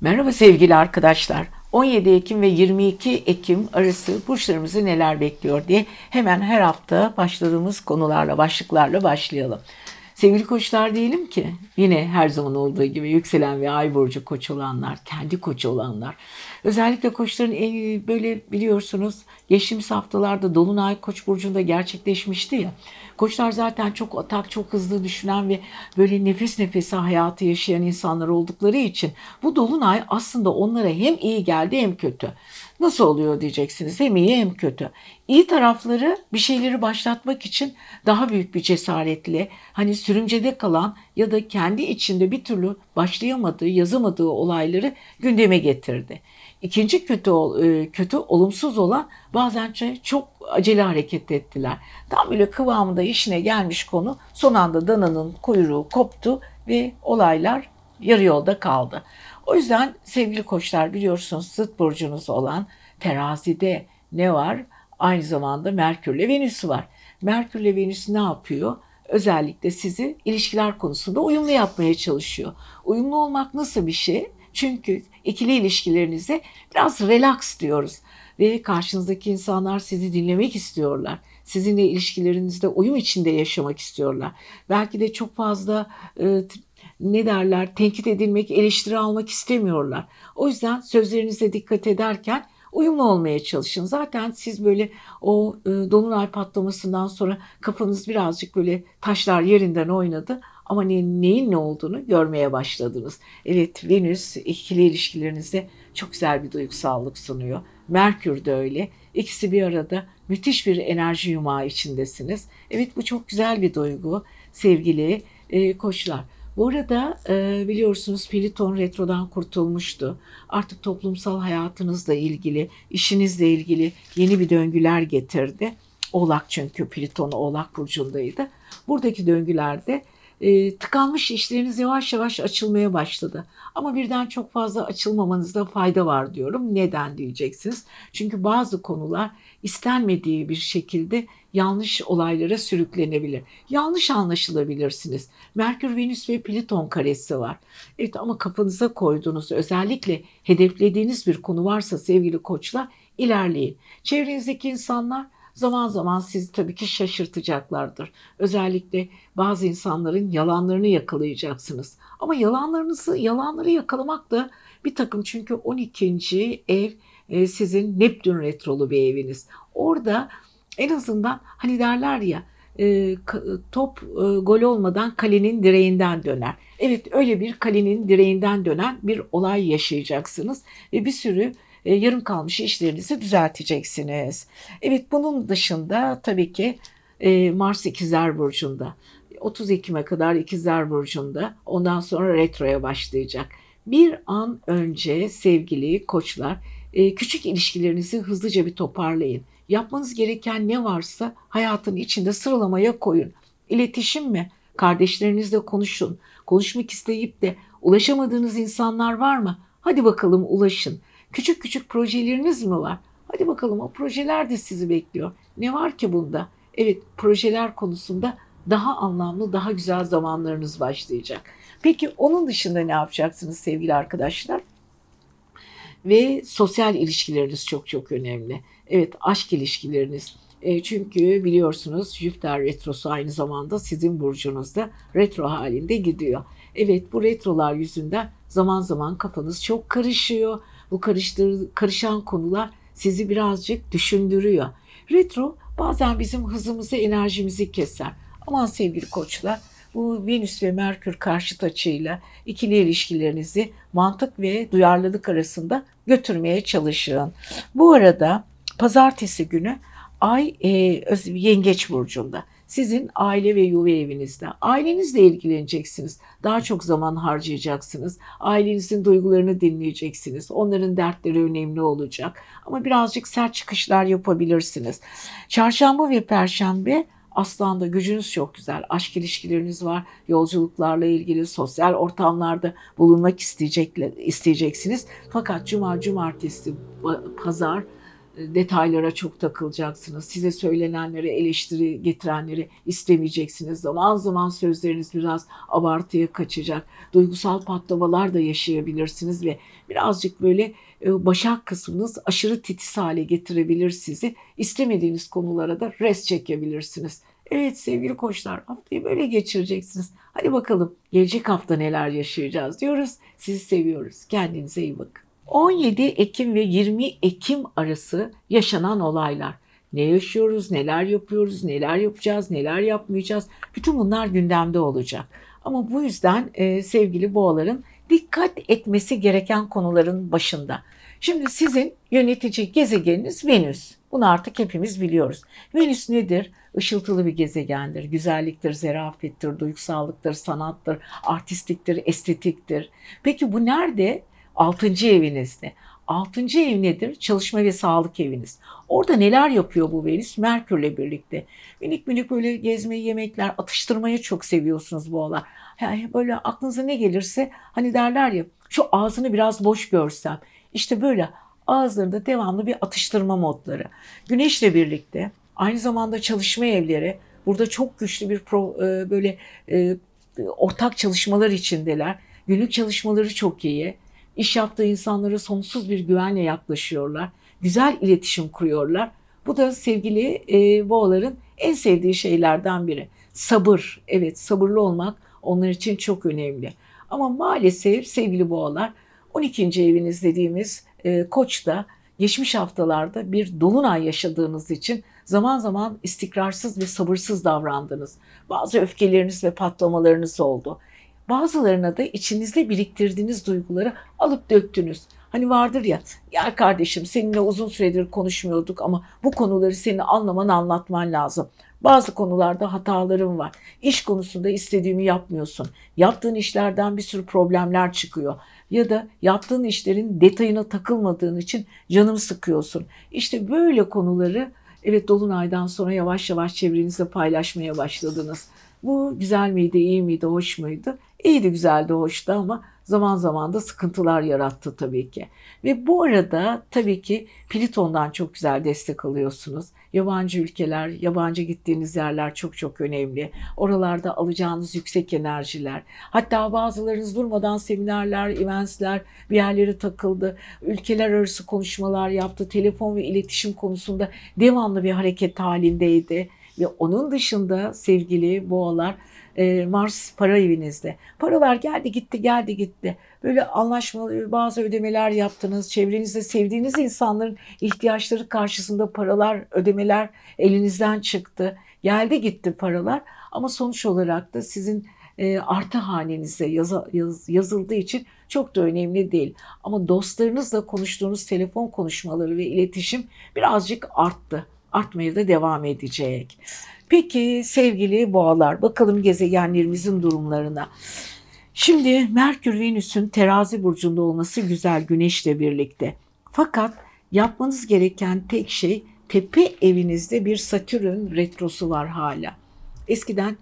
Merhaba sevgili arkadaşlar. 17 Ekim ve 22 Ekim arası burçlarımızı neler bekliyor diye hemen her hafta başladığımız konularla, başlıklarla başlayalım. Sevgili koçlar diyelim ki yine her zaman olduğu gibi yükselen ve ay burcu koç olanlar, kendi koç olanlar. Özellikle koçların en, böyle biliyorsunuz geçtiğimiz haftalarda Dolunay Koç burcunda gerçekleşmişti ya. Koçlar zaten çok atak, çok hızlı düşünen ve böyle nefes nefese hayatı yaşayan insanlar oldukları için bu dolunay aslında onlara hem iyi geldi hem kötü. Nasıl oluyor diyeceksiniz. Hem iyi hem kötü. İyi tarafları bir şeyleri başlatmak için daha büyük bir cesaretle hani sürümcede kalan ya da kendi içinde bir türlü başlayamadığı, yazamadığı olayları gündeme getirdi. İkinci kötü e, kötü olumsuz olan bazen çok acele hareket ettiler. Tam böyle kıvamında işine gelmiş konu son anda dananın kuyruğu koptu ve olaylar yarı yolda kaldı. O yüzden sevgili koçlar biliyorsunuz zıt burcunuz olan terazide ne var? Aynı zamanda Merkür ile Venüs var. Merkür ile Venüs ne yapıyor? Özellikle sizi ilişkiler konusunda uyumlu yapmaya çalışıyor. Uyumlu olmak nasıl bir şey? Çünkü ikili ilişkilerinizde biraz relax diyoruz ve karşınızdaki insanlar sizi dinlemek istiyorlar. Sizinle ilişkilerinizde uyum içinde yaşamak istiyorlar. Belki de çok fazla e, ne derler tenkit edilmek, eleştiri almak istemiyorlar. O yüzden sözlerinize dikkat ederken uyumlu olmaya çalışın. Zaten siz böyle o e, dolunay patlamasından sonra kafanız birazcık böyle taşlar yerinden oynadı ama ne, neyin ne olduğunu görmeye başladınız. Evet Venüs ikili ilişkilerinizde çok güzel bir duygusallık sunuyor. Merkür de öyle. İkisi bir arada müthiş bir enerji yumağı içindesiniz. Evet bu çok güzel bir duygu sevgili e, koçlar. Bu arada e, biliyorsunuz Pliton retrodan kurtulmuştu. Artık toplumsal hayatınızla ilgili, işinizle ilgili yeni bir döngüler getirdi. Oğlak çünkü Pliton Oğlak burcundaydı. Buradaki döngülerde e, tıkanmış işleriniz yavaş yavaş açılmaya başladı. Ama birden çok fazla açılmamanızda fayda var diyorum. Neden diyeceksiniz? Çünkü bazı konular istenmediği bir şekilde yanlış olaylara sürüklenebilir. Yanlış anlaşılabilirsiniz. Merkür, Venüs ve Plüton karesi var. Evet ama kafanıza koyduğunuz özellikle hedeflediğiniz bir konu varsa sevgili koçlar ilerleyin. Çevrenizdeki insanlar zaman zaman sizi tabii ki şaşırtacaklardır. Özellikle bazı insanların yalanlarını yakalayacaksınız. Ama yalanlarınızı, yalanları yakalamak da bir takım çünkü 12. ev e, sizin Neptün retrolu bir eviniz. Orada en azından hani derler ya e, top e, gol olmadan kalenin direğinden döner. Evet öyle bir kalenin direğinden dönen bir olay yaşayacaksınız ve bir sürü e, yarım kalmış işlerinizi düzelteceksiniz. Evet bunun dışında tabii ki e, Mars ikizler burcunda. 30 Ekim'e kadar ikizler burcunda ondan sonra retroya başlayacak. Bir an önce sevgili koçlar e, küçük ilişkilerinizi hızlıca bir toparlayın. Yapmanız gereken ne varsa hayatın içinde sıralamaya koyun. İletişim mi? Kardeşlerinizle konuşun. Konuşmak isteyip de ulaşamadığınız insanlar var mı? Hadi bakalım ulaşın. Küçük küçük projeleriniz mi var? Hadi bakalım o projeler de sizi bekliyor. Ne var ki bunda? Evet projeler konusunda daha anlamlı, daha güzel zamanlarınız başlayacak. Peki onun dışında ne yapacaksınız sevgili arkadaşlar? Ve sosyal ilişkileriniz çok çok önemli. Evet aşk ilişkileriniz. E, çünkü biliyorsunuz Jüpiter retrosu aynı zamanda sizin burcunuzda retro halinde gidiyor. Evet bu retrolar yüzünden zaman zaman kafanız çok karışıyor bu karıştır, karışan konular sizi birazcık düşündürüyor. Retro bazen bizim hızımızı, enerjimizi keser. Aman sevgili koçlar bu Venüs ve Merkür karşıt açıyla ikili ilişkilerinizi mantık ve duyarlılık arasında götürmeye çalışın. Bu arada pazartesi günü Ay e, Yengeç Burcu'nda sizin aile ve yuva evinizde. Ailenizle ilgileneceksiniz. Daha çok zaman harcayacaksınız. Ailenizin duygularını dinleyeceksiniz. Onların dertleri önemli olacak. Ama birazcık sert çıkışlar yapabilirsiniz. Çarşamba ve perşembe Aslan'da gücünüz çok güzel. Aşk ilişkileriniz var. Yolculuklarla ilgili sosyal ortamlarda bulunmak isteyecek, isteyeceksiniz. Fakat cuma, cumartesi, pazar detaylara çok takılacaksınız. Size söylenenleri, eleştiri getirenleri istemeyeceksiniz. Zaman zaman sözleriniz biraz abartıya kaçacak. Duygusal patlamalar da yaşayabilirsiniz ve birazcık böyle e, başak kısmınız aşırı titiz hale getirebilir sizi. İstemediğiniz konulara da res çekebilirsiniz. Evet sevgili koçlar haftayı böyle geçireceksiniz. Hadi bakalım gelecek hafta neler yaşayacağız diyoruz. Sizi seviyoruz. Kendinize iyi bakın. 17 Ekim ve 20 Ekim arası yaşanan olaylar. Ne yaşıyoruz, neler yapıyoruz, neler yapacağız, neler yapmayacağız. Bütün bunlar gündemde olacak. Ama bu yüzden e, sevgili boğaların dikkat etmesi gereken konuların başında. Şimdi sizin yönetici gezegeniniz Venüs. Bunu artık hepimiz biliyoruz. Venüs nedir? Işıltılı bir gezegendir. Güzelliktir, zerafettir, duygusallıktır, sanattır, artistiktir, estetiktir. Peki bu nerede? Altıncı evinizde. Altıncı ev nedir? Çalışma ve sağlık eviniz. Orada neler yapıyor bu Venüs? Merkürle birlikte. Minik minik böyle gezmeyi, yemekler, atıştırmayı çok seviyorsunuz bu olar. Yani böyle aklınıza ne gelirse hani derler ya şu ağzını biraz boş görsem. İşte böyle ağızlarında devamlı bir atıştırma modları. Güneşle birlikte aynı zamanda çalışma evleri burada çok güçlü bir pro, e, böyle e, ortak çalışmalar içindeler. Günlük çalışmaları çok iyi. İş yaptığı insanlara sonsuz bir güvenle yaklaşıyorlar. Güzel iletişim kuruyorlar. Bu da sevgili e, boğaların en sevdiği şeylerden biri. Sabır. Evet sabırlı olmak onlar için çok önemli. Ama maalesef sevgili boğalar 12. eviniz dediğimiz e, koçta geçmiş haftalarda bir dolunay yaşadığınız için zaman zaman istikrarsız ve sabırsız davrandınız. Bazı öfkeleriniz ve patlamalarınız oldu. Bazılarına da içinizde biriktirdiğiniz duyguları alıp döktünüz. Hani vardır ya, ya kardeşim seninle uzun süredir konuşmuyorduk ama bu konuları senin anlaman anlatman lazım. Bazı konularda hatalarım var. İş konusunda istediğimi yapmıyorsun. Yaptığın işlerden bir sürü problemler çıkıyor. Ya da yaptığın işlerin detayına takılmadığın için canımı sıkıyorsun. İşte böyle konuları evet Dolunay'dan sonra yavaş yavaş çevrenizde paylaşmaya başladınız. Bu güzel miydi, iyi miydi, hoş muydu? İyiydi, güzeldi, hoştu ama zaman zaman da sıkıntılar yarattı tabii ki. Ve bu arada tabii ki Pliton'dan çok güzel destek alıyorsunuz. Yabancı ülkeler, yabancı gittiğiniz yerler çok çok önemli. Oralarda alacağınız yüksek enerjiler. Hatta bazılarınız durmadan seminerler, eventsler bir yerlere takıldı. Ülkeler arası konuşmalar yaptı. Telefon ve iletişim konusunda devamlı bir hareket halindeydi. Ve onun dışında sevgili boğalar e, Mars para evinizde. Paralar geldi gitti geldi gitti. Böyle anlaşmalı bazı ödemeler yaptınız. Çevrenizde sevdiğiniz insanların ihtiyaçları karşısında paralar, ödemeler elinizden çıktı. Geldi gitti paralar ama sonuç olarak da sizin e, artı hanenize yaz, yaz, yazıldığı için çok da önemli değil. Ama dostlarınızla konuştuğunuz telefon konuşmaları ve iletişim birazcık arttı. Artmaya da devam edecek. Peki sevgili boğalar bakalım gezegenlerimizin durumlarına. Şimdi Merkür Venüs'ün terazi burcunda olması güzel güneşle birlikte. Fakat yapmanız gereken tek şey tepe evinizde bir Satürn retrosu var hala. Eskiden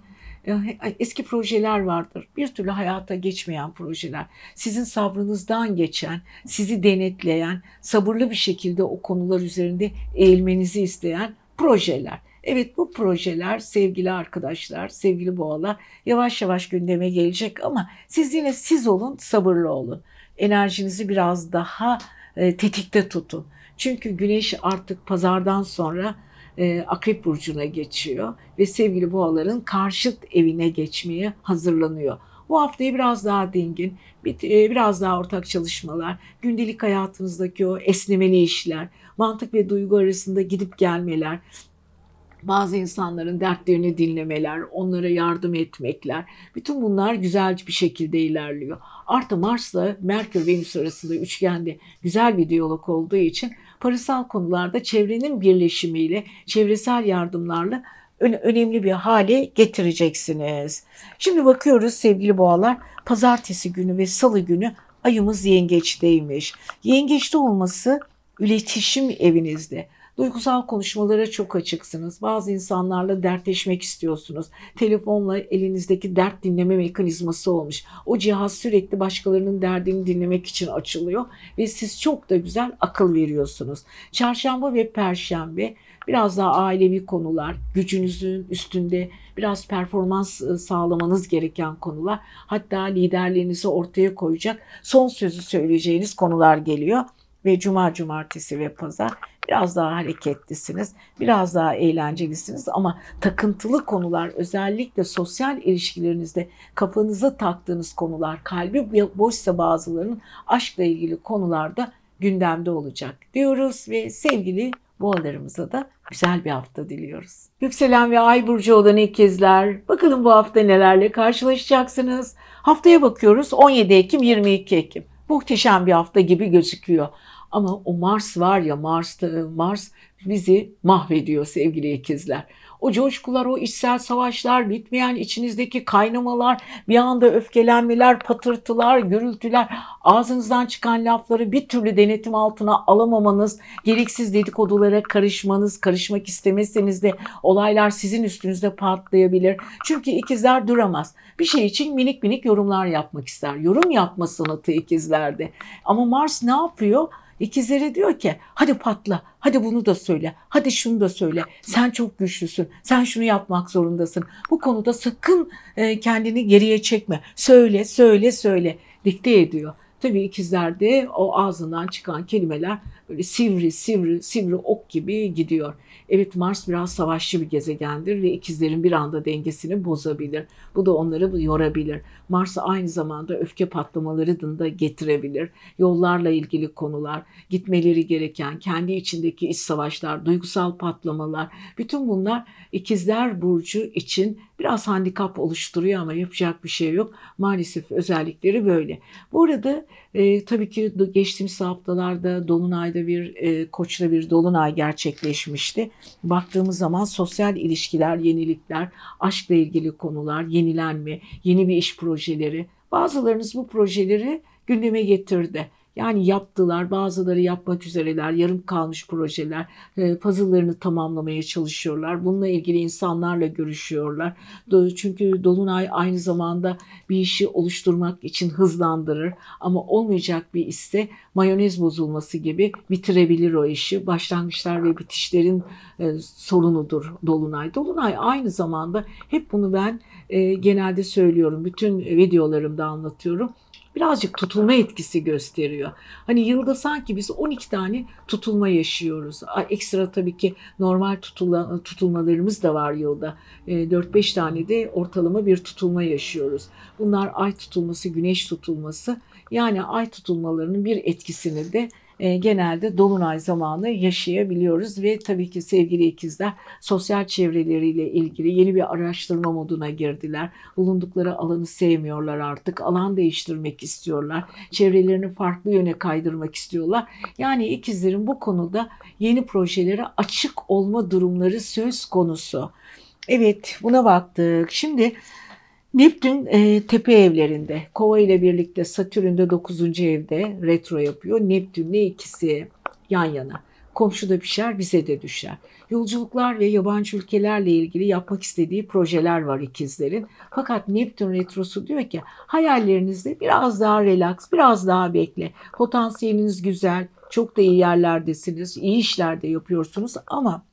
e, eski projeler vardır. Bir türlü hayata geçmeyen projeler. Sizin sabrınızdan geçen, sizi denetleyen, sabırlı bir şekilde o konular üzerinde eğilmenizi isteyen projeler. Evet bu projeler sevgili arkadaşlar, sevgili boğalar yavaş yavaş gündeme gelecek ama siz yine siz olun, sabırlı olun. Enerjinizi biraz daha e, tetikte tutun. Çünkü güneş artık pazardan sonra e, Akrep Burcu'na geçiyor ve sevgili boğaların karşıt evine geçmeye hazırlanıyor. Bu haftayı biraz daha dingin, e, biraz daha ortak çalışmalar, gündelik hayatınızdaki o esnemeli işler, mantık ve duygu arasında gidip gelmeler, bazı insanların dertlerini dinlemeler, onlara yardım etmekler, bütün bunlar güzel bir şekilde ilerliyor. Artı Mars'la Merkür Venüs arasında üçgende güzel bir diyalog olduğu için parasal konularda çevrenin birleşimiyle, çevresel yardımlarla önemli bir hale getireceksiniz. Şimdi bakıyoruz sevgili boğalar, pazartesi günü ve salı günü ayımız yengeçteymiş. Yengeçte olması iletişim evinizde Duygusal konuşmalara çok açıksınız. Bazı insanlarla dertleşmek istiyorsunuz. Telefonla elinizdeki dert dinleme mekanizması olmuş. O cihaz sürekli başkalarının derdini dinlemek için açılıyor ve siz çok da güzel akıl veriyorsunuz. Çarşamba ve perşembe biraz daha ailevi konular, gücünüzün üstünde biraz performans ıı, sağlamanız gereken konular, hatta liderliğinizi ortaya koyacak son sözü söyleyeceğiniz konular geliyor ve cuma, cumartesi ve pazar biraz daha hareketlisiniz, biraz daha eğlencelisiniz ama takıntılı konular özellikle sosyal ilişkilerinizde kafanıza taktığınız konular, kalbi boşsa bazılarının aşkla ilgili konularda gündemde olacak diyoruz ve sevgili boğalarımıza da güzel bir hafta diliyoruz. Yükselen ve ay burcu olan ikizler bakalım bu hafta nelerle karşılaşacaksınız. Haftaya bakıyoruz 17 Ekim 22 Ekim. Muhteşem bir hafta gibi gözüküyor. Ama o Mars var ya Mars, Mars bizi mahvediyor sevgili ikizler. O coşkular, o içsel savaşlar, bitmeyen içinizdeki kaynamalar, bir anda öfkelenmeler, patırtılar, gürültüler, ağzınızdan çıkan lafları bir türlü denetim altına alamamanız, gereksiz dedikodulara karışmanız, karışmak istemezseniz de olaylar sizin üstünüzde patlayabilir. Çünkü ikizler duramaz. Bir şey için minik minik yorumlar yapmak ister. Yorum yapma sanatı ikizlerde. Ama Mars ne yapıyor? İkizlere diyor ki hadi patla, hadi bunu da söyle, hadi şunu da söyle. Sen çok güçlüsün, sen şunu yapmak zorundasın. Bu konuda sakın e, kendini geriye çekme. Söyle, söyle, söyle. Dikte ediyor. Tabii ikizlerde o ağzından çıkan kelimeler böyle sivri, sivri, sivri ok gibi gidiyor. Evet Mars biraz savaşçı bir gezegendir ve ikizlerin bir anda dengesini bozabilir. Bu da onları yorabilir. Mars aynı zamanda öfke patlamaları da getirebilir. Yollarla ilgili konular, gitmeleri gereken, kendi içindeki iç savaşlar, duygusal patlamalar, bütün bunlar ikizler burcu için biraz handikap oluşturuyor ama yapacak bir şey yok. Maalesef özellikleri böyle. Bu arada e, tabii ki geçtiğimiz haftalarda Dolunay'da bir e, Koç'ta bir Dolunay gerçekleşmişti. Baktığımız zaman sosyal ilişkiler, yenilikler, aşkla ilgili konular, yenilenme, yeni bir iş projeleri. Bazılarınız bu projeleri gündeme getirdi. Yani yaptılar, bazıları yapmak üzereler, yarım kalmış projeler, e, puzzle'larını tamamlamaya çalışıyorlar. Bununla ilgili insanlarla görüşüyorlar. Çünkü Dolunay aynı zamanda bir işi oluşturmak için hızlandırır ama olmayacak bir iste mayonez bozulması gibi bitirebilir o işi. Başlangıçlar ve bitişlerin e, sorunudur Dolunay. Dolunay aynı zamanda hep bunu ben e, genelde söylüyorum. Bütün videolarımda anlatıyorum birazcık tutulma etkisi gösteriyor. Hani yılda sanki biz 12 tane tutulma yaşıyoruz. Ekstra tabii ki normal tutula, tutulmalarımız da var yılda. 4-5 e, tane de ortalama bir tutulma yaşıyoruz. Bunlar ay tutulması, güneş tutulması. Yani ay tutulmalarının bir etkisini de genelde dolunay zamanı yaşayabiliyoruz ve tabii ki sevgili ikizler sosyal çevreleriyle ilgili yeni bir araştırma moduna girdiler. Bulundukları alanı sevmiyorlar artık. Alan değiştirmek istiyorlar. Çevrelerini farklı yöne kaydırmak istiyorlar. Yani ikizlerin bu konuda yeni projelere açık olma durumları söz konusu. Evet buna baktık. Şimdi Neptün e, tepe evlerinde. Kova ile birlikte Satürn'de 9. evde retro yapıyor. Neptün'le ikisi yan yana. Komşuda pişer bize de düşer. Yolculuklar ve yabancı ülkelerle ilgili yapmak istediği projeler var ikizlerin. Fakat Neptün retrosu diyor ki hayallerinizde biraz daha relax, biraz daha bekle. Potansiyeliniz güzel, çok da iyi yerlerdesiniz, iyi işler de yapıyorsunuz ama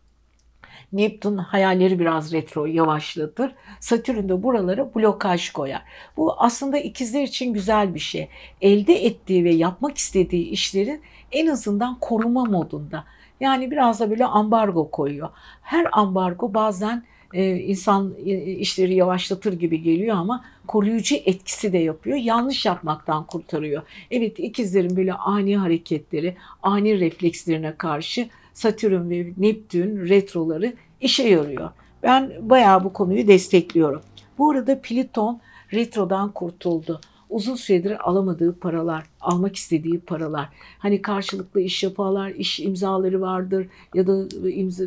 Neptün hayalleri biraz retro yavaşlatır. Satürn de buralara blokaj koyar. Bu aslında ikizler için güzel bir şey. Elde ettiği ve yapmak istediği işlerin en azından koruma modunda. Yani biraz da böyle ambargo koyuyor. Her ambargo bazen e, insan e, işleri yavaşlatır gibi geliyor ama koruyucu etkisi de yapıyor. Yanlış yapmaktan kurtarıyor. Evet ikizlerin böyle ani hareketleri, ani reflekslerine karşı Satürn ve Neptün retroları işe yarıyor. Ben bayağı bu konuyu destekliyorum. Bu arada Pliton retrodan kurtuldu. uzun süredir alamadığı paralar, almak istediği paralar. Hani karşılıklı iş yaparlar, iş imzaları vardır ya da imza,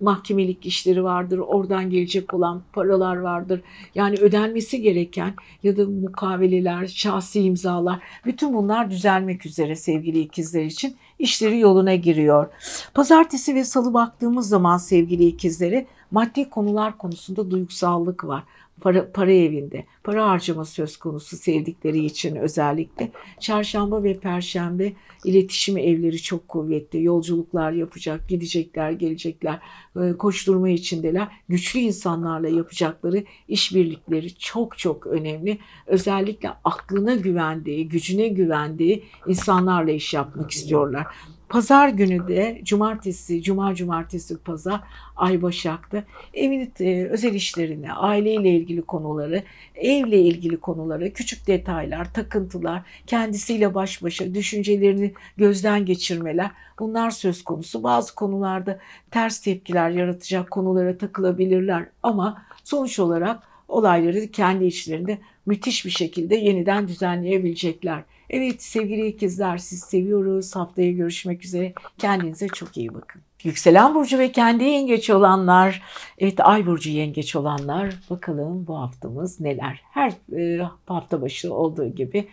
mahkemelik işleri vardır. Oradan gelecek olan paralar vardır. Yani ödenmesi gereken ya da mukaveleler, şahsi imzalar bütün bunlar düzelmek üzere sevgili ikizler için işleri yoluna giriyor. Pazartesi ve salı baktığımız zaman sevgili ikizleri maddi konular konusunda duygusallık var para, para evinde, para harcama söz konusu sevdikleri için özellikle. Çarşamba ve perşembe iletişim evleri çok kuvvetli. Yolculuklar yapacak, gidecekler, gelecekler, e, koşturma içindeler. Güçlü insanlarla yapacakları işbirlikleri çok çok önemli. Özellikle aklına güvendiği, gücüne güvendiği insanlarla iş yapmak istiyorlar. Pazar günü de cumartesi, cuma cumartesi pazar Ay Başak'ta evin e, özel işlerini, aileyle ilgili konuları, evle ilgili konuları, küçük detaylar, takıntılar, kendisiyle baş başa düşüncelerini gözden geçirmeler bunlar söz konusu. Bazı konularda ters tepkiler yaratacak konulara takılabilirler ama sonuç olarak olayları kendi içlerinde müthiş bir şekilde yeniden düzenleyebilecekler. Evet sevgili ikizler siz seviyoruz. Haftaya görüşmek üzere. Kendinize çok iyi bakın. Yükselen burcu ve kendi yengeç olanlar, evet ay burcu yengeç olanlar bakalım bu haftamız neler. Her e, hafta başı olduğu gibi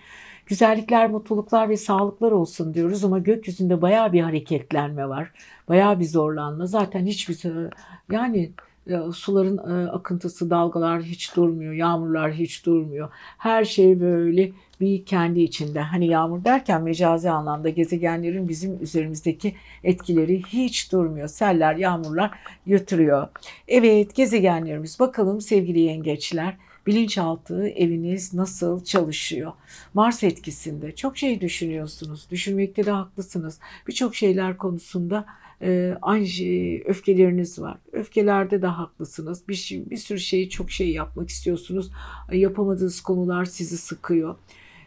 güzellikler, mutluluklar ve sağlıklar olsun diyoruz ama gökyüzünde baya bir hareketlenme var. Baya bir zorlanma. Zaten hiçbir yani suların e, akıntısı, dalgalar hiç durmuyor, yağmurlar hiç durmuyor. Her şey böyle bir kendi içinde. Hani yağmur derken mecazi anlamda gezegenlerin bizim üzerimizdeki etkileri hiç durmuyor. Seller, yağmurlar götürüyor. Evet gezegenlerimiz bakalım sevgili yengeçler bilinçaltı eviniz nasıl çalışıyor? Mars etkisinde çok şey düşünüyorsunuz. Düşünmekte de haklısınız. Birçok şeyler konusunda e, aynı şey, öfkeleriniz var. Öfkelerde de haklısınız. Bir, şey, bir sürü şeyi çok şey yapmak istiyorsunuz. Yapamadığınız konular sizi sıkıyor.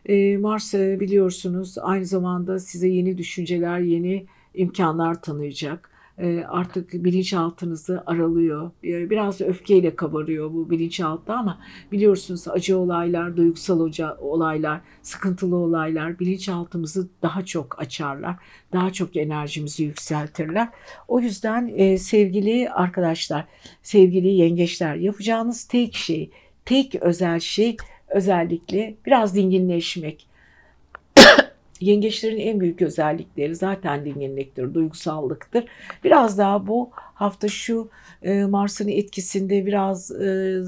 E, Mars biliyorsunuz aynı zamanda size yeni düşünceler, yeni imkanlar tanıyacak. E, artık bilinçaltınızı aralıyor. E, biraz öfkeyle kabarıyor bu bilinçaltı ama biliyorsunuz acı olaylar, duygusal olaylar, sıkıntılı olaylar bilinçaltımızı daha çok açarlar. Daha çok enerjimizi yükseltirler. O yüzden e, sevgili arkadaşlar, sevgili yengeçler yapacağınız tek şey, tek özel şey özellikle biraz dinginleşmek. Yengeçlerin en büyük özellikleri zaten dinginliktir, duygusallıktır. Biraz daha bu hafta şu e, Mars'ın etkisinde biraz e,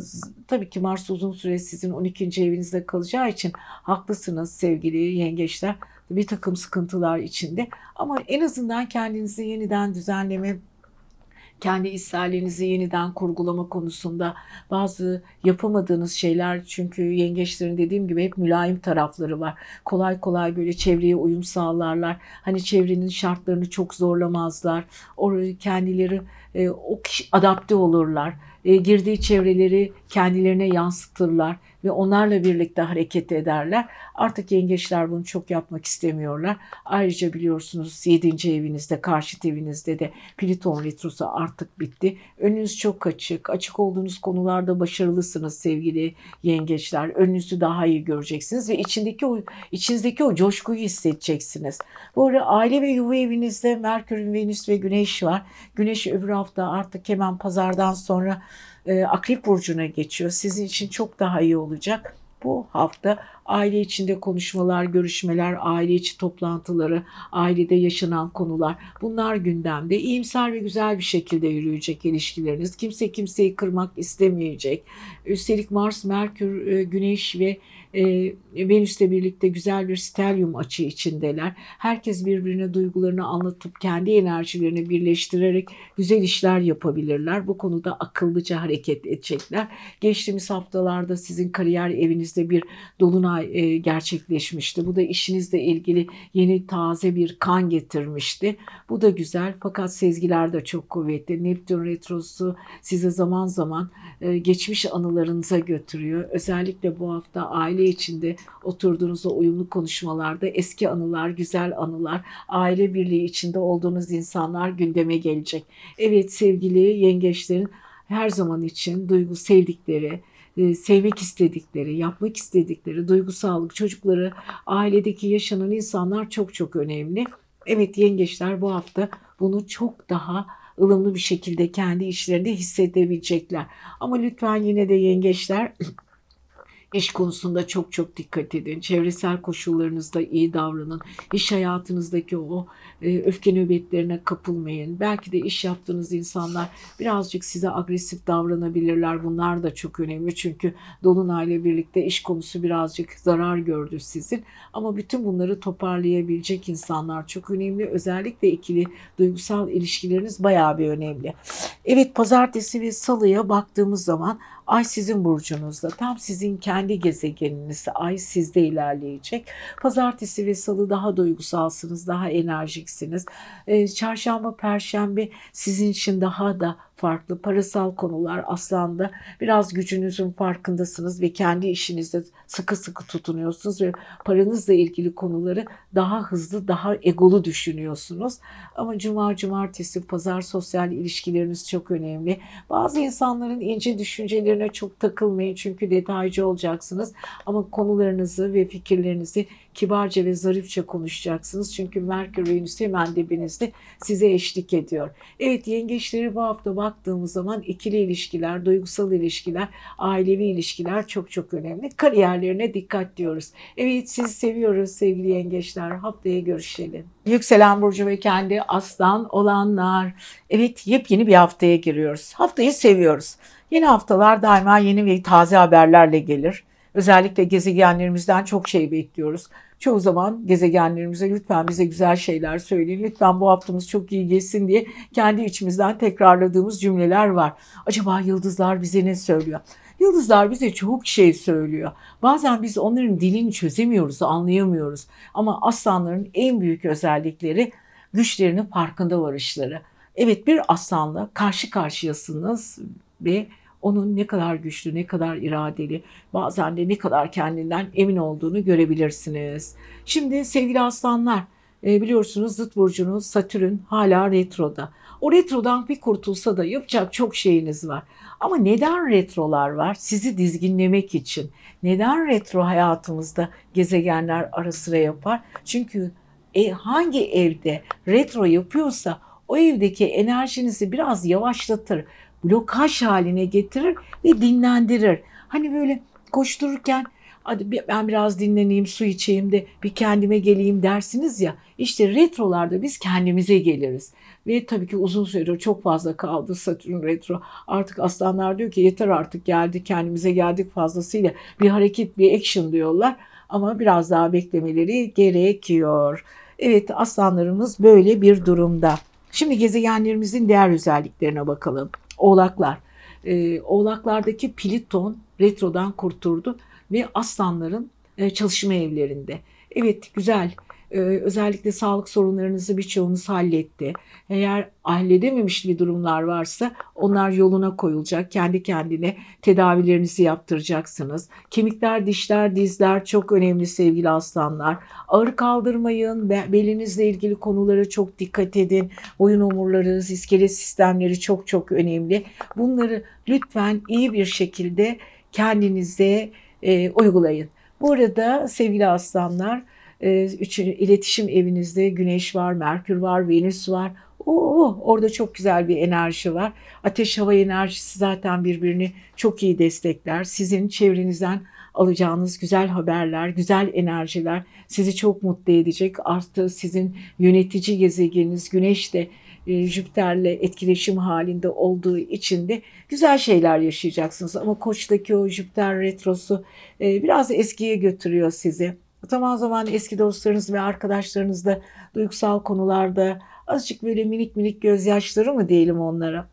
tabii ki Mars uzun süre sizin 12. evinizde kalacağı için haklısınız sevgili yengeçler. Bir takım sıkıntılar içinde ama en azından kendinizi yeniden düzenleme kendi isterlerinizi yeniden kurgulama konusunda bazı yapamadığınız şeyler çünkü yengeçlerin dediğim gibi hep mülayim tarafları var. Kolay kolay böyle çevreye uyum sağlarlar. Hani çevrenin şartlarını çok zorlamazlar. Orayı kendileri e, o kişi adapte olurlar. E, girdiği çevreleri kendilerine yansıtırlar ve onlarla birlikte hareket ederler. Artık yengeçler bunu çok yapmak istemiyorlar. Ayrıca biliyorsunuz 7. evinizde, karşıt evinizde de Plüton retrosu artık bitti. Önünüz çok açık. Açık olduğunuz konularda başarılısınız sevgili yengeçler. Önünüzü daha iyi göreceksiniz ve içindeki o içinizdeki o coşkuyu hissedeceksiniz. Bu arada aile ve yuva evinizde Merkür, Venüs ve Güneş var. Güneş öbür hafta artık hemen pazardan sonra e, Akrep Burcu'na geçiyor. Sizin için çok daha iyi olacak. Bu hafta aile içinde konuşmalar, görüşmeler, aile içi toplantıları, ailede yaşanan konular bunlar gündemde. İyimser ve güzel bir şekilde yürüyecek ilişkileriniz. Kimse kimseyi kırmak istemeyecek. Üstelik Mars, Merkür, e, Güneş ve e, Venüs'le birlikte güzel bir stelyum açı içindeler. Herkes birbirine duygularını anlatıp kendi enerjilerini birleştirerek güzel işler yapabilirler. Bu konuda akıllıca hareket edecekler. Geçtiğimiz haftalarda sizin kariyer evinizde bir dolunay e, gerçekleşmişti. Bu da işinizle ilgili yeni taze bir kan getirmişti. Bu da güzel fakat sezgiler de çok kuvvetli. Neptün retrosu size zaman zaman e, geçmiş anılarınıza götürüyor. Özellikle bu hafta aile içinde oturduğunuzda uyumlu konuşmalarda eski anılar, güzel anılar, aile birliği içinde olduğunuz insanlar gündeme gelecek. Evet sevgili yengeçlerin her zaman için duygu sevdikleri, e, sevmek istedikleri, yapmak istedikleri, duygusallık, çocukları, ailedeki yaşanan insanlar çok çok önemli. Evet yengeçler bu hafta bunu çok daha ılımlı bir şekilde kendi işlerinde hissedebilecekler. Ama lütfen yine de yengeçler İş konusunda çok çok dikkat edin. Çevresel koşullarınızda iyi davranın. İş hayatınızdaki o e, öfke nöbetlerine kapılmayın. Belki de iş yaptığınız insanlar birazcık size agresif davranabilirler. Bunlar da çok önemli. Çünkü Dolunay'la birlikte iş konusu birazcık zarar gördü sizin. Ama bütün bunları toparlayabilecek insanlar çok önemli. Özellikle ikili duygusal ilişkileriniz bayağı bir önemli. Evet pazartesi ve salıya baktığımız zaman Ay sizin burcunuzda. Tam sizin kendi gezegeniniz. Ay sizde ilerleyecek. Pazartesi ve salı daha duygusalsınız, daha enerjiksiniz. Ee, çarşamba, perşembe sizin için daha da farklı parasal konular aslında biraz gücünüzün farkındasınız ve kendi işinizde sıkı sıkı tutunuyorsunuz ve paranızla ilgili konuları daha hızlı, daha egolu düşünüyorsunuz. Ama cuma, cumartesi, pazar sosyal ilişkileriniz çok önemli. Bazı insanların ince düşüncelerine çok takılmayın çünkü detaycı olacaksınız. Ama konularınızı ve fikirlerinizi kibarca ve zarifçe konuşacaksınız. Çünkü Merkür Venüs hemen dibinizde size eşlik ediyor. Evet yengeçleri bu hafta baktığımız zaman ikili ilişkiler, duygusal ilişkiler, ailevi ilişkiler çok çok önemli. Kariyerlerine dikkat diyoruz. Evet sizi seviyoruz sevgili yengeçler. Haftaya görüşelim. Yükselen Burcu ve kendi aslan olanlar. Evet yepyeni bir haftaya giriyoruz. Haftayı seviyoruz. Yeni haftalar daima yeni ve taze haberlerle gelir. Özellikle gezegenlerimizden çok şey bekliyoruz. Çoğu zaman gezegenlerimize lütfen bize güzel şeyler söyleyin. Lütfen bu haftamız çok iyi geçsin diye kendi içimizden tekrarladığımız cümleler var. Acaba yıldızlar bize ne söylüyor? Yıldızlar bize çok şey söylüyor. Bazen biz onların dilini çözemiyoruz, anlayamıyoruz. Ama aslanların en büyük özellikleri güçlerinin farkında varışları. Evet bir aslanla karşı karşıyasınız ve onun ne kadar güçlü, ne kadar iradeli, bazen de ne kadar kendinden emin olduğunu görebilirsiniz. Şimdi sevgili aslanlar, e, biliyorsunuz zıt burcunuz Satürn hala retroda. O retrodan bir kurtulsa da yapacak çok şeyiniz var. Ama neden retrolar var? Sizi dizginlemek için. Neden retro hayatımızda gezegenler ara sıra yapar? Çünkü e, hangi evde retro yapıyorsa o evdeki enerjinizi biraz yavaşlatır blokaj haline getirir ve dinlendirir. Hani böyle koştururken hadi ben biraz dinleneyim, su içeyim de bir kendime geleyim dersiniz ya. İşte retrolarda biz kendimize geliriz. Ve tabii ki uzun süre çok fazla kaldı Satürn retro. Artık aslanlar diyor ki yeter artık geldi kendimize geldik fazlasıyla. Bir hareket bir action diyorlar ama biraz daha beklemeleri gerekiyor. Evet aslanlarımız böyle bir durumda. Şimdi gezegenlerimizin diğer özelliklerine bakalım. Oğlaklar. E, oğlaklardaki Pliton retrodan kurtuldu ve aslanların e, çalışma evlerinde. Evet güzel ee, özellikle sağlık sorunlarınızı birçoğunuz halletti. Eğer halledememiş bir durumlar varsa onlar yoluna koyulacak. Kendi kendine tedavilerinizi yaptıracaksınız. Kemikler, dişler, dizler çok önemli sevgili aslanlar. Ağır kaldırmayın. Belinizle ilgili konulara çok dikkat edin. Boyun omurları, iskelet sistemleri çok çok önemli. Bunları lütfen iyi bir şekilde kendinize e, uygulayın. Bu arada sevgili aslanlar e, iletişim evinizde Güneş var, Merkür var, Venüs var. Oo, orada çok güzel bir enerji var. Ateş hava enerjisi zaten birbirini çok iyi destekler. Sizin çevrenizden alacağınız güzel haberler, güzel enerjiler sizi çok mutlu edecek. Artı sizin yönetici gezegeniniz Güneş de e, Jüpiter'le etkileşim halinde olduğu için de güzel şeyler yaşayacaksınız. Ama Koç'taki o Jüpiter retrosu e, biraz eskiye götürüyor sizi. Zaman zaman eski dostlarınız ve arkadaşlarınızla duygusal konularda azıcık böyle minik minik gözyaşları mı diyelim onlara.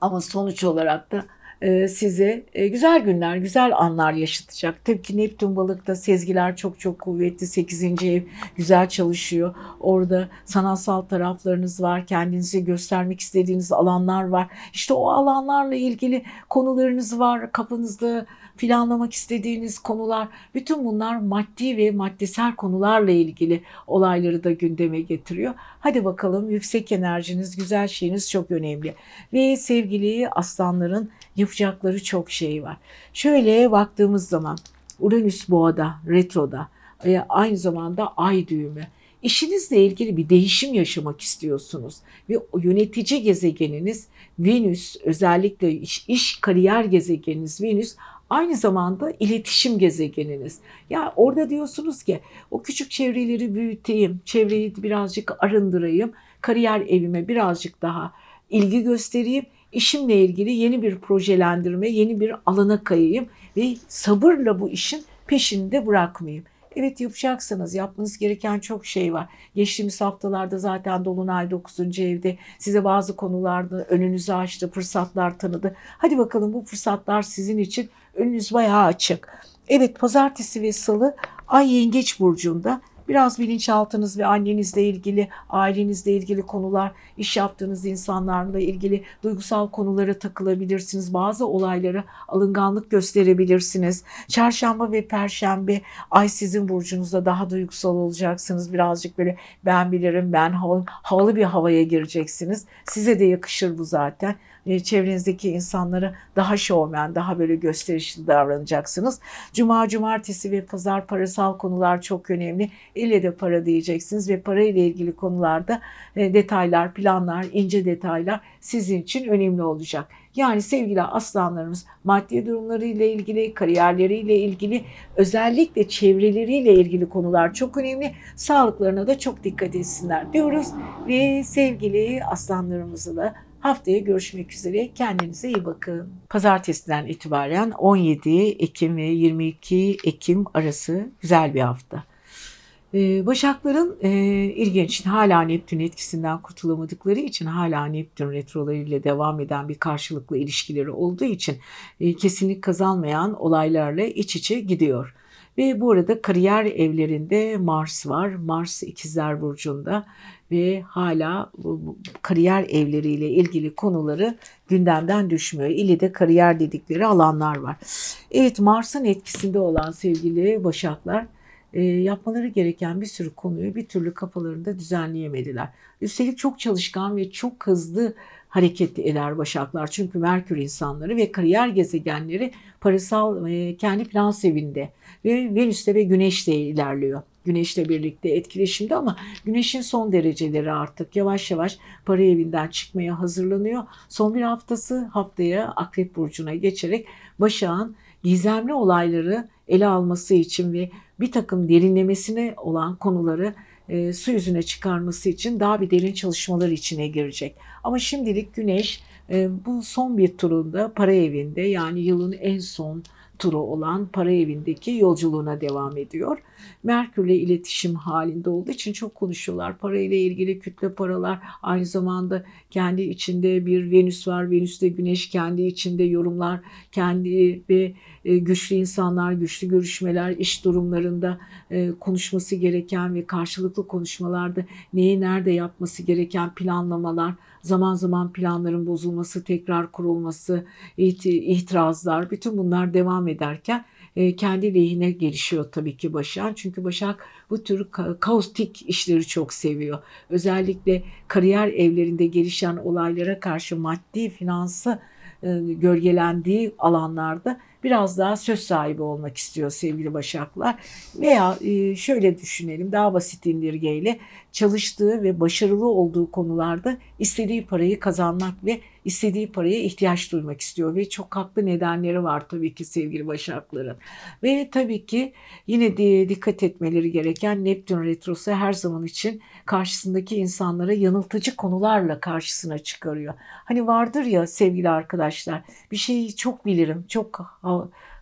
Ama sonuç olarak da e, size e, güzel günler, güzel anlar yaşatacak. Tabii ki Neptün balıkta sezgiler çok çok kuvvetli. 8. ev güzel çalışıyor. Orada sanatsal taraflarınız var. Kendinizi göstermek istediğiniz alanlar var. İşte o alanlarla ilgili konularınız var. Kafanızda planlamak istediğiniz konular. Bütün bunlar maddi ve maddesel konularla ilgili olayları da gündeme getiriyor. Hadi bakalım yüksek enerjiniz, güzel şeyiniz çok önemli. Ve sevgili aslanların yapacakları çok şey var. Şöyle baktığımız zaman Uranüs boğada, retroda, e, aynı zamanda ay düğümü. İşinizle ilgili bir değişim yaşamak istiyorsunuz ve yönetici gezegeniniz Venüs özellikle iş, iş kariyer gezegeniniz Venüs aynı zamanda iletişim gezegeniniz. Ya yani orada diyorsunuz ki o küçük çevreleri büyüteyim, çevreyi birazcık arındırayım, kariyer evime birazcık daha ilgi göstereyim, işimle ilgili yeni bir projelendirme, yeni bir alana kayayım ve sabırla bu işin peşinde bırakmayayım. Evet yapacaksınız. Yapmanız gereken çok şey var. Geçtiğimiz haftalarda zaten Dolunay 9. evde size bazı konularda önünüzü açtı, fırsatlar tanıdı. Hadi bakalım bu fırsatlar sizin için önünüz bayağı açık. Evet pazartesi ve salı Ay Yengeç Burcu'nda Biraz bilinçaltınız ve annenizle ilgili, ailenizle ilgili konular, iş yaptığınız insanlarla ilgili duygusal konulara takılabilirsiniz. Bazı olaylara alınganlık gösterebilirsiniz. Çarşamba ve perşembe ay sizin burcunuzda daha duygusal olacaksınız. Birazcık böyle ben bilirim, ben havalı, havalı bir havaya gireceksiniz. Size de yakışır bu zaten. E, çevrenizdeki insanlara daha şovmen, daha böyle gösterişli davranacaksınız. Cuma, cumartesi ve pazar parasal konular çok önemli. Elle de para diyeceksiniz ve para ile ilgili konularda e, detaylar, planlar, ince detaylar sizin için önemli olacak. Yani sevgili aslanlarımız maddi durumlarıyla ilgili, kariyerleriyle ilgili, özellikle çevreleriyle ilgili konular çok önemli. Sağlıklarına da çok dikkat etsinler diyoruz ve sevgili aslanlarımızı da Haftaya görüşmek üzere. Kendinize iyi bakın. Pazartesiden itibaren 17 Ekim ve 22 Ekim arası güzel bir hafta. Ee, Başakların e, ilginç hala Neptün etkisinden kurtulamadıkları için hala Neptün retrolarıyla devam eden bir karşılıklı ilişkileri olduğu için e, kesinlik kazanmayan olaylarla iç içe gidiyor. Ve bu arada kariyer evlerinde Mars var. Mars ikizler burcunda ve hala kariyer evleriyle ilgili konuları gündemden düşmüyor. İli de kariyer dedikleri alanlar var. Evet Mars'ın etkisinde olan sevgili Başaklar e, yapmaları gereken bir sürü konuyu bir türlü kafalarında düzenleyemediler. Üstelik çok çalışkan ve çok hızlı hareket eder Başaklar. Çünkü Merkür insanları ve kariyer gezegenleri parasal e, kendi plan evinde ve Venüs'te ve Güneş'te ilerliyor. Güneş'le birlikte etkileşimde ama Güneş'in son dereceleri artık yavaş yavaş para evinden çıkmaya hazırlanıyor. Son bir haftası haftaya Akrep Burcu'na geçerek Başak'ın gizemli olayları ele alması için ve bir takım derinlemesine olan konuları e, su yüzüne çıkarması için daha bir derin çalışmalar içine girecek. Ama şimdilik Güneş e, bu son bir turunda para evinde yani yılın en son turu olan para evindeki yolculuğuna devam ediyor. Merkürle iletişim halinde olduğu için çok konuşuyorlar. Para ile ilgili kütle paralar aynı zamanda kendi içinde bir Venüs var. Venüs'te Güneş kendi içinde yorumlar, kendi ve e, güçlü insanlar, güçlü görüşmeler, iş durumlarında e, konuşması gereken ve karşılıklı konuşmalarda neyi nerede yapması gereken planlamalar, zaman zaman planların bozulması, tekrar kurulması, itirazlar, bütün bunlar devam ederken e, kendi lehine gelişiyor tabii ki Başak. Çünkü Başak bu tür kaostik işleri çok seviyor. Özellikle kariyer evlerinde gelişen olaylara karşı maddi, finansı e, gölgelendiği alanlarda biraz daha söz sahibi olmak istiyor sevgili Başaklar. Veya e, şöyle düşünelim daha basit indirgeyle çalıştığı ve başarılı olduğu konularda istediği parayı kazanmak ve istediği paraya ihtiyaç duymak istiyor ve çok haklı nedenleri var tabii ki sevgili Başakların. Ve tabii ki yine dikkat etmeleri gereken Neptün retrosu her zaman için karşısındaki insanlara yanıltıcı konularla karşısına çıkarıyor. Hani vardır ya sevgili arkadaşlar bir şeyi çok bilirim, çok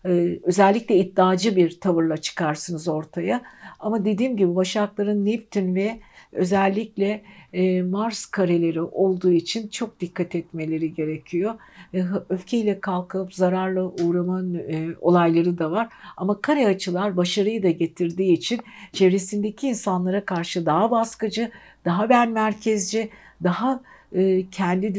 e, özellikle iddiacı bir tavırla çıkarsınız ortaya. Ama dediğim gibi Başakların Neptün ve özellikle e, Mars kareleri olduğu için çok dikkat etmeleri gerekiyor. E, öfkeyle kalkıp zararla uğrama e, olayları da var. Ama kare açılar başarıyı da getirdiği için çevresindeki insanlara karşı daha baskıcı, daha ben merkezci, daha kendi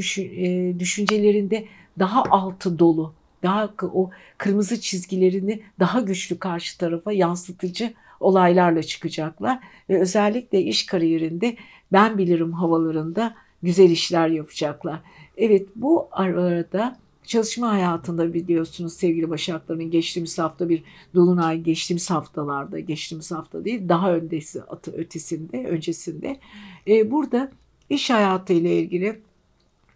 düşüncelerinde daha altı dolu, daha o kırmızı çizgilerini daha güçlü karşı tarafa yansıtıcı olaylarla çıkacaklar ve özellikle iş kariyerinde ben bilirim havalarında güzel işler yapacaklar. Evet bu arada Çalışma hayatında biliyorsunuz sevgili Başakların geçtiğimiz hafta bir dolunay geçtiğimiz haftalarda geçtiğimiz hafta değil daha öndesi ötesinde öncesinde e, burada iş hayatı ile ilgili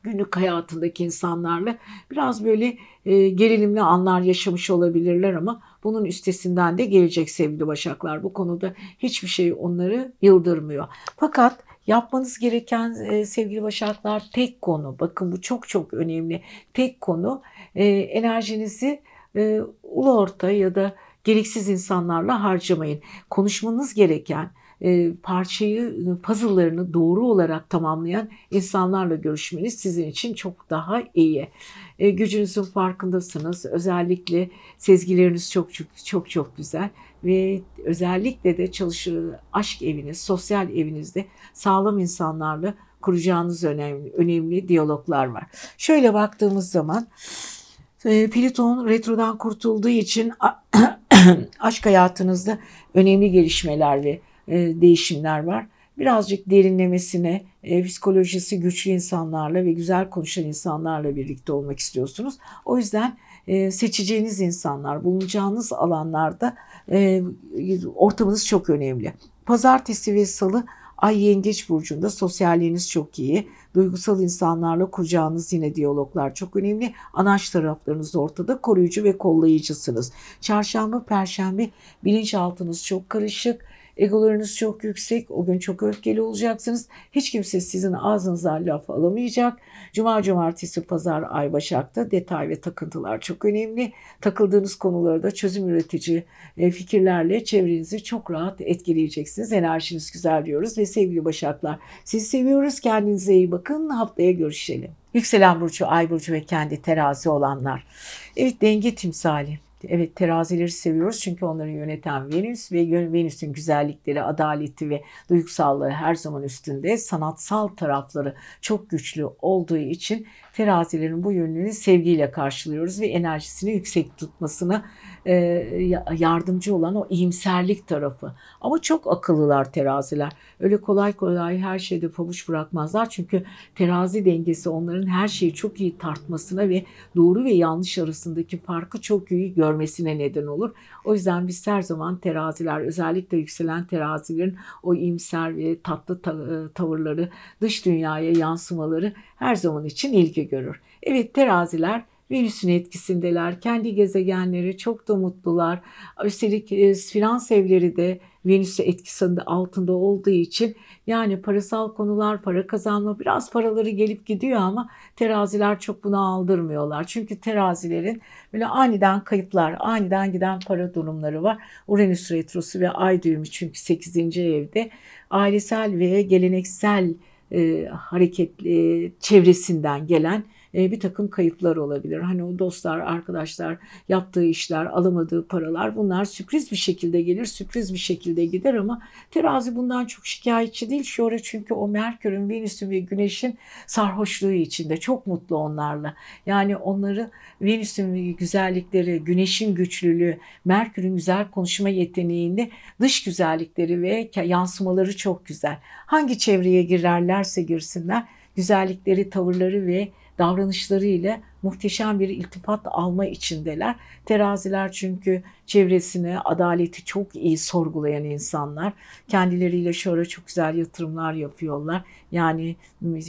günlük hayatındaki insanlarla biraz böyle e, gerilimli anlar yaşamış olabilirler ama bunun üstesinden de gelecek sevgili Başaklar. Bu konuda hiçbir şey onları yıldırmıyor. Fakat yapmanız gereken e, sevgili Başaklar tek konu. Bakın bu çok çok önemli. Tek konu e, enerjinizi e, ulu orta ya da gereksiz insanlarla harcamayın. Konuşmanız gereken parçayı, puzzle'larını doğru olarak tamamlayan insanlarla görüşmeniz sizin için çok daha iyi. E, gücünüzün farkındasınız. Özellikle sezgileriniz çok çok çok çok güzel ve özellikle de çalışır aşk eviniz, sosyal evinizde sağlam insanlarla kuracağınız önemli önemli diyaloglar var. Şöyle baktığımız zaman e, Plüton retrodan kurtulduğu için aşk hayatınızda önemli gelişmeler ve e, değişimler var. Birazcık derinlemesine e, psikolojisi güçlü insanlarla ve güzel konuşan insanlarla birlikte olmak istiyorsunuz. O yüzden e, seçeceğiniz insanlar, bulunacağınız alanlarda e, ortamınız çok önemli. Pazartesi ve salı Ay Yengeç Burcu'nda sosyalliğiniz çok iyi. Duygusal insanlarla kuracağınız yine diyaloglar çok önemli. Anaç taraflarınız ortada. Koruyucu ve kollayıcısınız. Çarşamba, Perşembe bilinçaltınız çok karışık Egolarınız çok yüksek. O gün çok öfkeli olacaksınız. Hiç kimse sizin ağzınızdan laf alamayacak. Cuma, cumartesi, pazar, ay başakta detay ve takıntılar çok önemli. Takıldığınız konularda çözüm üretici e, fikirlerle çevrenizi çok rahat etkileyeceksiniz. Enerjiniz güzel diyoruz ve sevgili başaklar sizi seviyoruz. Kendinize iyi bakın. Haftaya görüşelim. Yükselen burcu, ay burcu ve kendi terazi olanlar. Evet denge timsali. Evet terazileri seviyoruz çünkü onları yöneten Venüs ve Venüs'ün güzellikleri, adaleti ve duygusallığı her zaman üstünde. Sanatsal tarafları çok güçlü olduğu için terazilerin bu yönünü sevgiyle karşılıyoruz ve enerjisini yüksek tutmasına e, yardımcı olan o iyimserlik tarafı. Ama çok akıllılar teraziler. Öyle kolay kolay her şeyde pabuç bırakmazlar. Çünkü terazi dengesi onların her şeyi çok iyi tartmasına ve doğru ve yanlış arasındaki farkı çok iyi görmesine neden olur. O yüzden biz her zaman teraziler özellikle yükselen terazilerin o iyimser ve tatlı e, tavırları dış dünyaya yansımaları her zaman için ilgi görür. Evet teraziler Venüs'ün etkisindeler. Kendi gezegenleri çok da mutlular. Üstelik e, finans evleri de Venüs'e etkisinde altında olduğu için yani parasal konular, para kazanma biraz paraları gelip gidiyor ama teraziler çok buna aldırmıyorlar. Çünkü terazilerin böyle aniden kayıplar, aniden giden para durumları var. Uranüs retrosu ve ay düğümü çünkü 8. evde ailesel ve geleneksel e, hareketli çevresinden gelen e, bir takım kayıplar olabilir. Hani o dostlar, arkadaşlar, yaptığı işler, alamadığı paralar bunlar sürpriz bir şekilde gelir, sürpriz bir şekilde gider ama terazi bundan çok şikayetçi değil. Ara çünkü o Merkür'ün, Venüs'ün ve Güneş'in sarhoşluğu içinde çok mutlu onlarla. Yani onları Venüs'ün güzellikleri, Güneş'in güçlülüğü, Merkür'ün güzel konuşma yeteneğinde dış güzellikleri ve yansımaları çok güzel. Hangi çevreye girerlerse girsinler güzellikleri, tavırları ve davranışları ile muhteşem bir iltifat alma içindeler. Teraziler çünkü çevresine adaleti çok iyi sorgulayan insanlar. Kendileriyle şöyle çok güzel yatırımlar yapıyorlar. Yani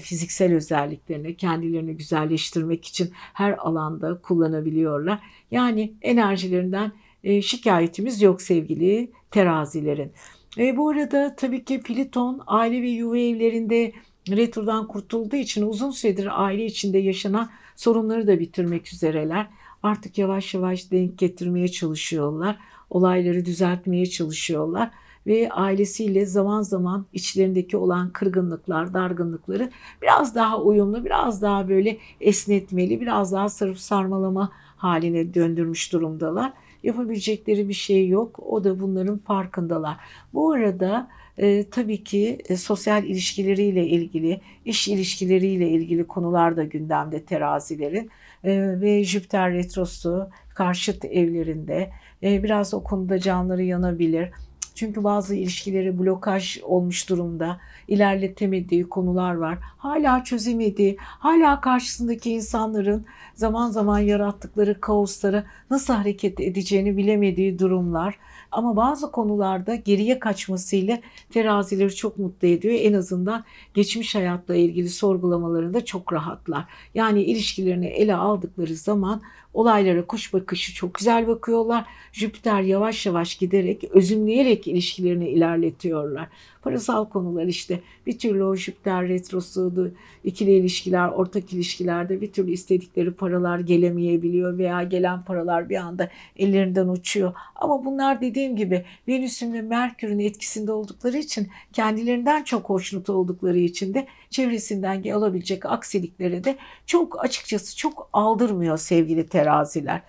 fiziksel özelliklerini kendilerini güzelleştirmek için her alanda kullanabiliyorlar. Yani enerjilerinden e, şikayetimiz yok sevgili terazilerin. E, bu arada tabii ki Pliton aile ve yuva evlerinde retrodan kurtulduğu için uzun süredir aile içinde yaşanan sorunları da bitirmek üzereler. Artık yavaş yavaş denk getirmeye çalışıyorlar. Olayları düzeltmeye çalışıyorlar ve ailesiyle zaman zaman içlerindeki olan kırgınlıklar, dargınlıkları biraz daha uyumlu, biraz daha böyle esnetmeli, biraz daha sarıp sarmalama haline döndürmüş durumdalar. Yapabilecekleri bir şey yok. O da bunların farkındalar. Bu arada e, tabii ki e, sosyal ilişkileriyle ilgili, iş ilişkileriyle ilgili konular da gündemde terazilerin e, ve Jüpiter retrosu karşıt evlerinde e, biraz o konuda canları yanabilir. Çünkü bazı ilişkileri blokaj olmuş durumda. ilerletemediği konular var. Hala çözemediği, hala karşısındaki insanların zaman zaman yarattıkları kaoslara nasıl hareket edeceğini bilemediği durumlar. Ama bazı konularda geriye kaçmasıyla terazileri çok mutlu ediyor. En azından geçmiş hayatla ilgili sorgulamalarında çok rahatlar. Yani ilişkilerini ele aldıkları zaman olaylara kuş bakışı çok güzel bakıyorlar. Jüpiter yavaş yavaş giderek, özümleyerek ilişkilerini ilerletiyorlar. Parasal konular işte bir türlü o Jüpiter retrosu, ikili ilişkiler, ortak ilişkilerde bir türlü istedikleri paralar gelemeyebiliyor veya gelen paralar bir anda ellerinden uçuyor. Ama bunlar dediğim gibi Venüs'ün ve Merkür'ün etkisinde oldukları için kendilerinden çok hoşnut oldukları için de çevresinden olabilecek aksiliklere de çok açıkçası çok aldırmıyor sevgili teraziler.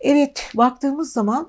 Evet baktığımız zaman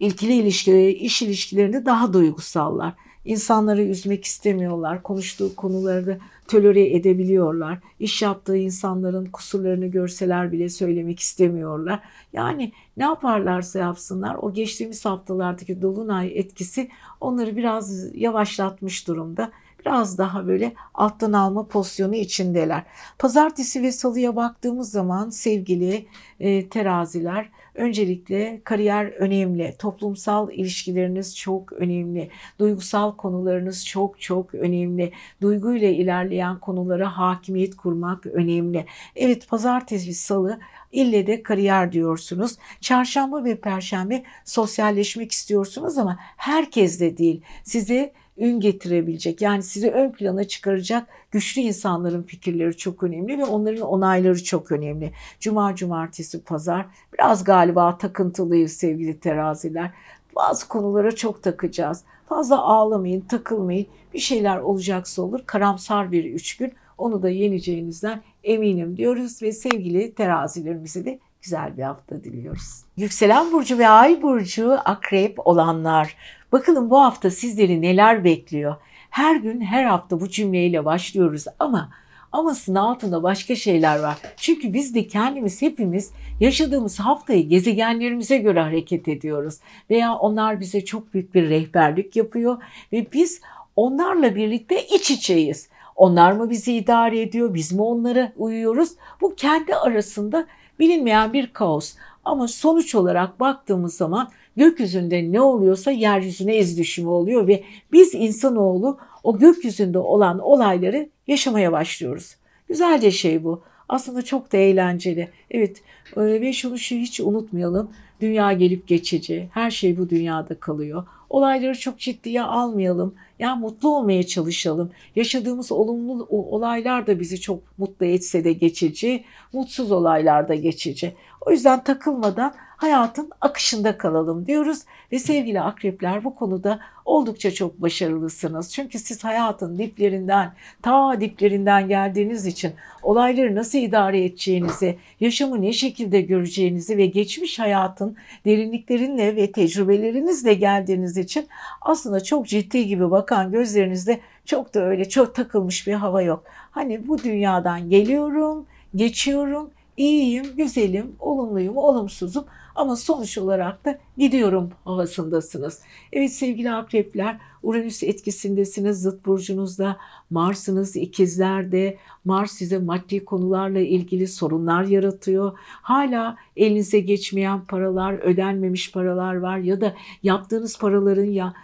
ilkili ilişkileri, iş ilişkilerinde daha duygusallar. İnsanları üzmek istemiyorlar. Konuştuğu konuları tolere edebiliyorlar. İş yaptığı insanların kusurlarını görseler bile söylemek istemiyorlar. Yani ne yaparlarsa yapsınlar o geçtiğimiz haftalardaki dolunay etkisi onları biraz yavaşlatmış durumda biraz daha böyle alttan alma pozisyonu içindeler. Pazartesi ve salıya baktığımız zaman sevgili e, teraziler öncelikle kariyer önemli, toplumsal ilişkileriniz çok önemli, duygusal konularınız çok çok önemli, duyguyla ilerleyen konulara hakimiyet kurmak önemli. Evet pazartesi salı İlle de kariyer diyorsunuz. Çarşamba ve perşembe sosyalleşmek istiyorsunuz ama herkes de değil. Size ün getirebilecek yani sizi ön plana çıkaracak güçlü insanların fikirleri çok önemli ve onların onayları çok önemli. Cuma, cumartesi, pazar biraz galiba takıntılıyız sevgili teraziler. Bazı konulara çok takacağız. Fazla ağlamayın, takılmayın. Bir şeyler olacaksa olur. Karamsar bir üç gün. Onu da yeneceğinizden eminim diyoruz ve sevgili terazilerimize de güzel bir hafta diliyoruz. Yükselen burcu ve ay burcu akrep olanlar Bakalım bu hafta sizleri neler bekliyor? Her gün her hafta bu cümleyle başlıyoruz ama amasının altında başka şeyler var. Çünkü biz de kendimiz hepimiz yaşadığımız haftayı gezegenlerimize göre hareket ediyoruz. Veya onlar bize çok büyük bir rehberlik yapıyor ve biz onlarla birlikte iç içeyiz. Onlar mı bizi idare ediyor, biz mi onlara uyuyoruz? Bu kendi arasında bilinmeyen bir kaos. Ama sonuç olarak baktığımız zaman gökyüzünde ne oluyorsa yeryüzüne iz düşümü oluyor ve biz insanoğlu o gökyüzünde olan olayları yaşamaya başlıyoruz. Güzelce şey bu. Aslında çok da eğlenceli. Evet ve şunu şu hiç unutmayalım. Dünya gelip geçici. Her şey bu dünyada kalıyor. Olayları çok ciddiye almayalım. Ya mutlu olmaya çalışalım. Yaşadığımız olumlu olaylar da bizi çok mutlu etse de geçici. Mutsuz olaylar da geçici. O yüzden takılmadan hayatın akışında kalalım diyoruz. Ve sevgili akrepler bu konuda oldukça çok başarılısınız. Çünkü siz hayatın diplerinden, ta diplerinden geldiğiniz için olayları nasıl idare edeceğinizi, yaşamı ne şekilde göreceğinizi ve geçmiş hayatın derinliklerinle ve tecrübelerinizle geldiğiniz için aslında çok ciddi gibi bakan gözlerinizde çok da öyle çok takılmış bir hava yok. Hani bu dünyadan geliyorum, geçiyorum, iyiyim, güzelim, olumluyum, olumsuzum ama sonuç olarak da gidiyorum havasındasınız. Evet sevgili akrepler Uranüs etkisindesiniz zıt burcunuzda Mars'ınız ikizlerde Mars size maddi konularla ilgili sorunlar yaratıyor. Hala elinize geçmeyen paralar ödenmemiş paralar var ya da yaptığınız paraların ya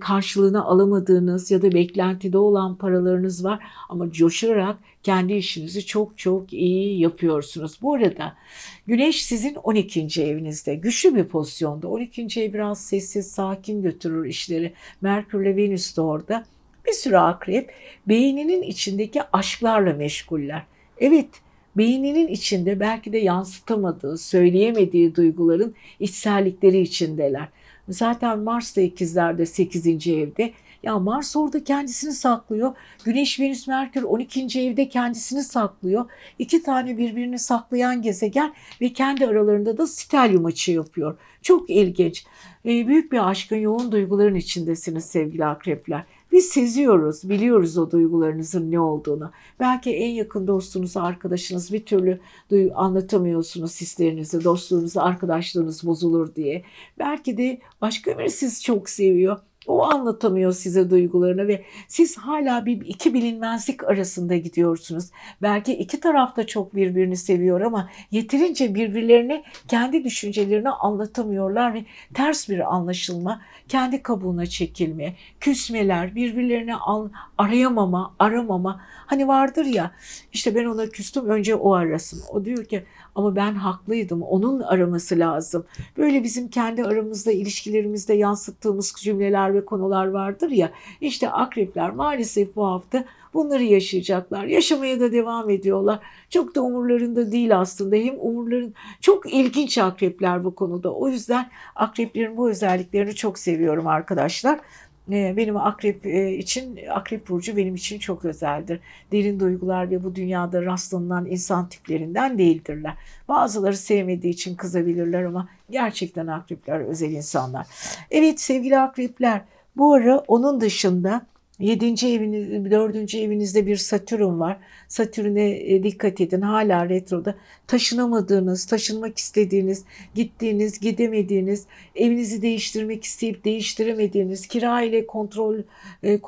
karşılığını alamadığınız ya da beklentide olan paralarınız var ama coşarak kendi işinizi çok çok iyi yapıyorsunuz. Bu arada Güneş sizin 12. evinizde güçlü bir pozisyonda. 12. ev biraz sessiz, sakin götürür işleri. Merkür ile Venüs de orada. Bir sürü akrep beyninin içindeki aşklarla meşguller. Evet, beyninin içinde belki de yansıtamadığı, söyleyemediği duyguların içsellikleri içindeler. Zaten Mars da ikizlerde 8. evde. Ya Mars orada kendisini saklıyor. Güneş, Venüs, Merkür 12. evde kendisini saklıyor. İki tane birbirini saklayan gezegen ve kendi aralarında da stelyum açı yapıyor. Çok ilginç. Ee, büyük bir aşkın yoğun duyguların içindesiniz sevgili akrepler. Biz seziyoruz, biliyoruz o duygularınızın ne olduğunu. Belki en yakın dostunuz, arkadaşınız bir türlü anlatamıyorsunuz hislerinizi, dostluğunuzu, arkadaşlığınız bozulur diye. Belki de başka biri sizi çok seviyor o anlatamıyor size duygularını ve siz hala bir iki bilinmezlik arasında gidiyorsunuz. Belki iki taraf da çok birbirini seviyor ama yeterince birbirlerine kendi düşüncelerini anlatamıyorlar ve ters bir anlaşılma, kendi kabuğuna çekilme, küsmeler, birbirlerini arayamama, aramama. Hani vardır ya işte ben ona küstüm önce o arasın. O diyor ki ama ben haklıydım onun araması lazım. Böyle bizim kendi aramızda ilişkilerimizde yansıttığımız cümleler ve konular vardır ya. İşte akrepler maalesef bu hafta bunları yaşayacaklar. Yaşamaya da devam ediyorlar. Çok da umurlarında değil aslında. Hem umurların çok ilginç akrepler bu konuda. O yüzden akreplerin bu özelliklerini çok seviyorum arkadaşlar. Ee, benim akrep e, için, akrep burcu benim için çok özeldir. Derin duygular ve bu dünyada rastlanılan insan tiplerinden değildirler. Bazıları sevmediği için kızabilirler ama gerçekten akrepler özel insanlar. Evet sevgili akrepler bu ara onun dışında 7. eviniz, 4. evinizde bir Satürn var. Satürn'e e, dikkat edin. Hala retroda taşınamadığınız, taşınmak istediğiniz, gittiğiniz, gidemediğiniz, evinizi değiştirmek isteyip değiştiremediğiniz, kira ile kontrol e,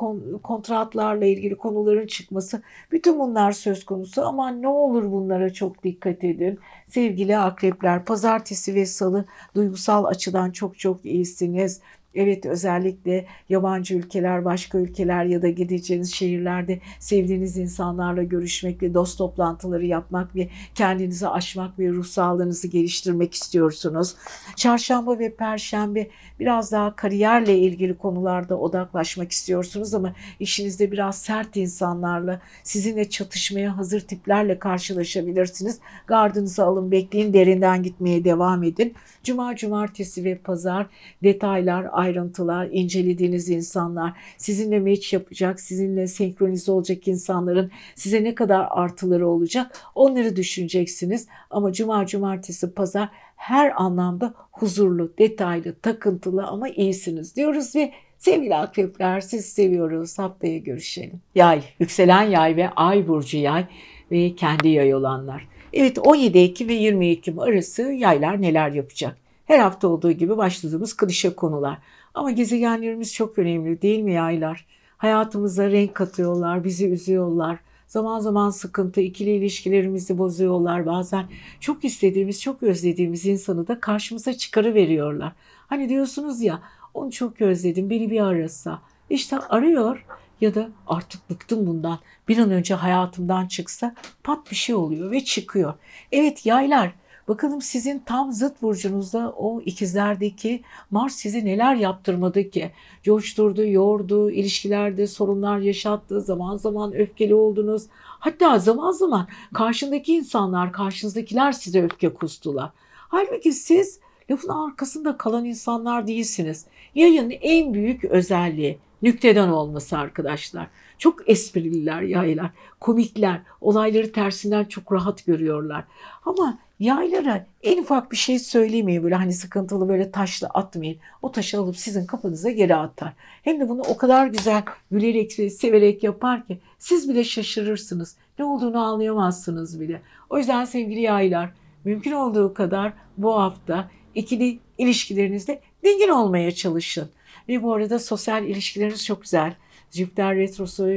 kontratlarla ilgili konuların çıkması bütün bunlar söz konusu ama ne olur bunlara çok dikkat edin. Sevgili akrepler, pazartesi ve salı duygusal açıdan çok çok iyisiniz. Evet özellikle yabancı ülkeler, başka ülkeler ya da gideceğiniz şehirlerde sevdiğiniz insanlarla görüşmek ve dost toplantıları yapmak ve kendinizi aşmak ve ruh sağlığınızı geliştirmek istiyorsunuz. Çarşamba ve perşembe biraz daha kariyerle ilgili konularda odaklaşmak istiyorsunuz ama işinizde biraz sert insanlarla, sizinle çatışmaya hazır tiplerle karşılaşabilirsiniz. Gardınızı alın, bekleyin, derinden gitmeye devam edin. Cuma, cumartesi ve pazar detaylar, ayrıntılar, incelediğiniz insanlar, sizinle meç yapacak, sizinle senkronize olacak insanların size ne kadar artıları olacak onları düşüneceksiniz. Ama cuma, cumartesi, pazar her anlamda huzurlu, detaylı, takıntılı ama iyisiniz diyoruz ve Sevgili akrepler siz seviyoruz. Haftaya görüşelim. Yay, yükselen yay ve ay burcu yay ve kendi yay olanlar. Evet 17 Ekim ve 20 Ekim arası yaylar neler yapacak? Her hafta olduğu gibi başladığımız klişe konular. Ama gezegenlerimiz çok önemli değil mi yaylar? Hayatımıza renk katıyorlar, bizi üzüyorlar. Zaman zaman sıkıntı, ikili ilişkilerimizi bozuyorlar. Bazen çok istediğimiz, çok özlediğimiz insanı da karşımıza çıkarı veriyorlar. Hani diyorsunuz ya, onu çok özledim, beni bir arasa. İşte arıyor ya da artık bıktım bundan. Bir an önce hayatımdan çıksa pat bir şey oluyor ve çıkıyor. Evet yaylar Bakalım sizin tam zıt burcunuzda o ikizlerdeki Mars sizi neler yaptırmadı ki? Coşturdu, yordu, ilişkilerde sorunlar yaşattı, zaman zaman öfkeli oldunuz. Hatta zaman zaman karşındaki insanlar, karşınızdakiler size öfke kustular. Halbuki siz lafın arkasında kalan insanlar değilsiniz. Yayın en büyük özelliği nükteden olması arkadaşlar. Çok esprililer yaylar, komikler, olayları tersinden çok rahat görüyorlar. Ama Yaylara en ufak bir şey söylemeyin böyle hani sıkıntılı böyle taşla atmayın. O taşı alıp sizin kafanıza geri atar. Hem de bunu o kadar güzel gülerek ve severek yapar ki siz bile şaşırırsınız. Ne olduğunu anlayamazsınız bile. O yüzden sevgili yaylar mümkün olduğu kadar bu hafta ikili ilişkilerinizde dingin olmaya çalışın. Ve bu arada sosyal ilişkileriniz çok güzel. Jüpiter retrosu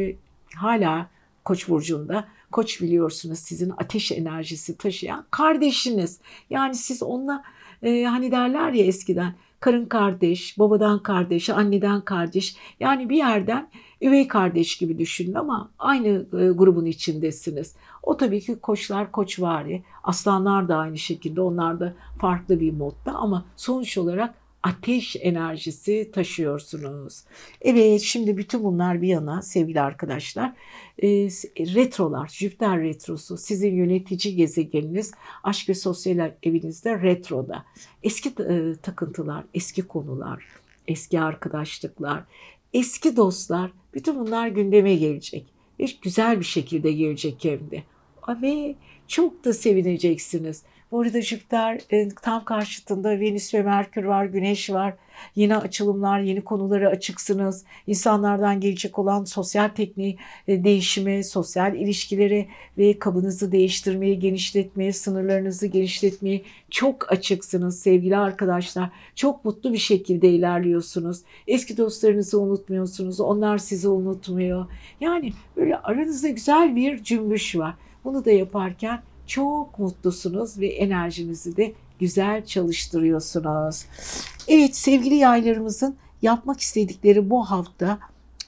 hala Koç burcunda. Koç biliyorsunuz sizin ateş enerjisi taşıyan kardeşiniz. Yani siz onunla e, hani derler ya eskiden karın kardeş, babadan kardeş, anneden kardeş. Yani bir yerden üvey kardeş gibi düşünün ama aynı e, grubun içindesiniz. O tabii ki koçlar koçvari, aslanlar da aynı şekilde onlar da farklı bir modda ama sonuç olarak ateş enerjisi taşıyorsunuz. Evet şimdi bütün bunlar bir yana sevgili arkadaşlar. E, retrolar, Jüpiter retrosu sizin yönetici gezegeniniz aşk ve sosyal evinizde retroda. Eski e, takıntılar, eski konular, eski arkadaşlıklar, eski dostlar bütün bunlar gündeme gelecek. Ve güzel bir şekilde gelecek hem de. Ve çok da sevineceksiniz. Bu arada Jüpiter e, tam karşıtında Venüs ve Merkür var, Güneş var. Yeni açılımlar, yeni konulara açıksınız. İnsanlardan gelecek olan sosyal tekniği e, değişimi, sosyal ilişkileri ve kabınızı değiştirmeye, genişletmeye, sınırlarınızı genişletmeye çok açıksınız sevgili arkadaşlar. Çok mutlu bir şekilde ilerliyorsunuz. Eski dostlarınızı unutmuyorsunuz. Onlar sizi unutmuyor. Yani böyle aranızda güzel bir cümbüş var. Bunu da yaparken çok mutlusunuz ve enerjinizi de güzel çalıştırıyorsunuz. Evet sevgili yaylarımızın yapmak istedikleri bu hafta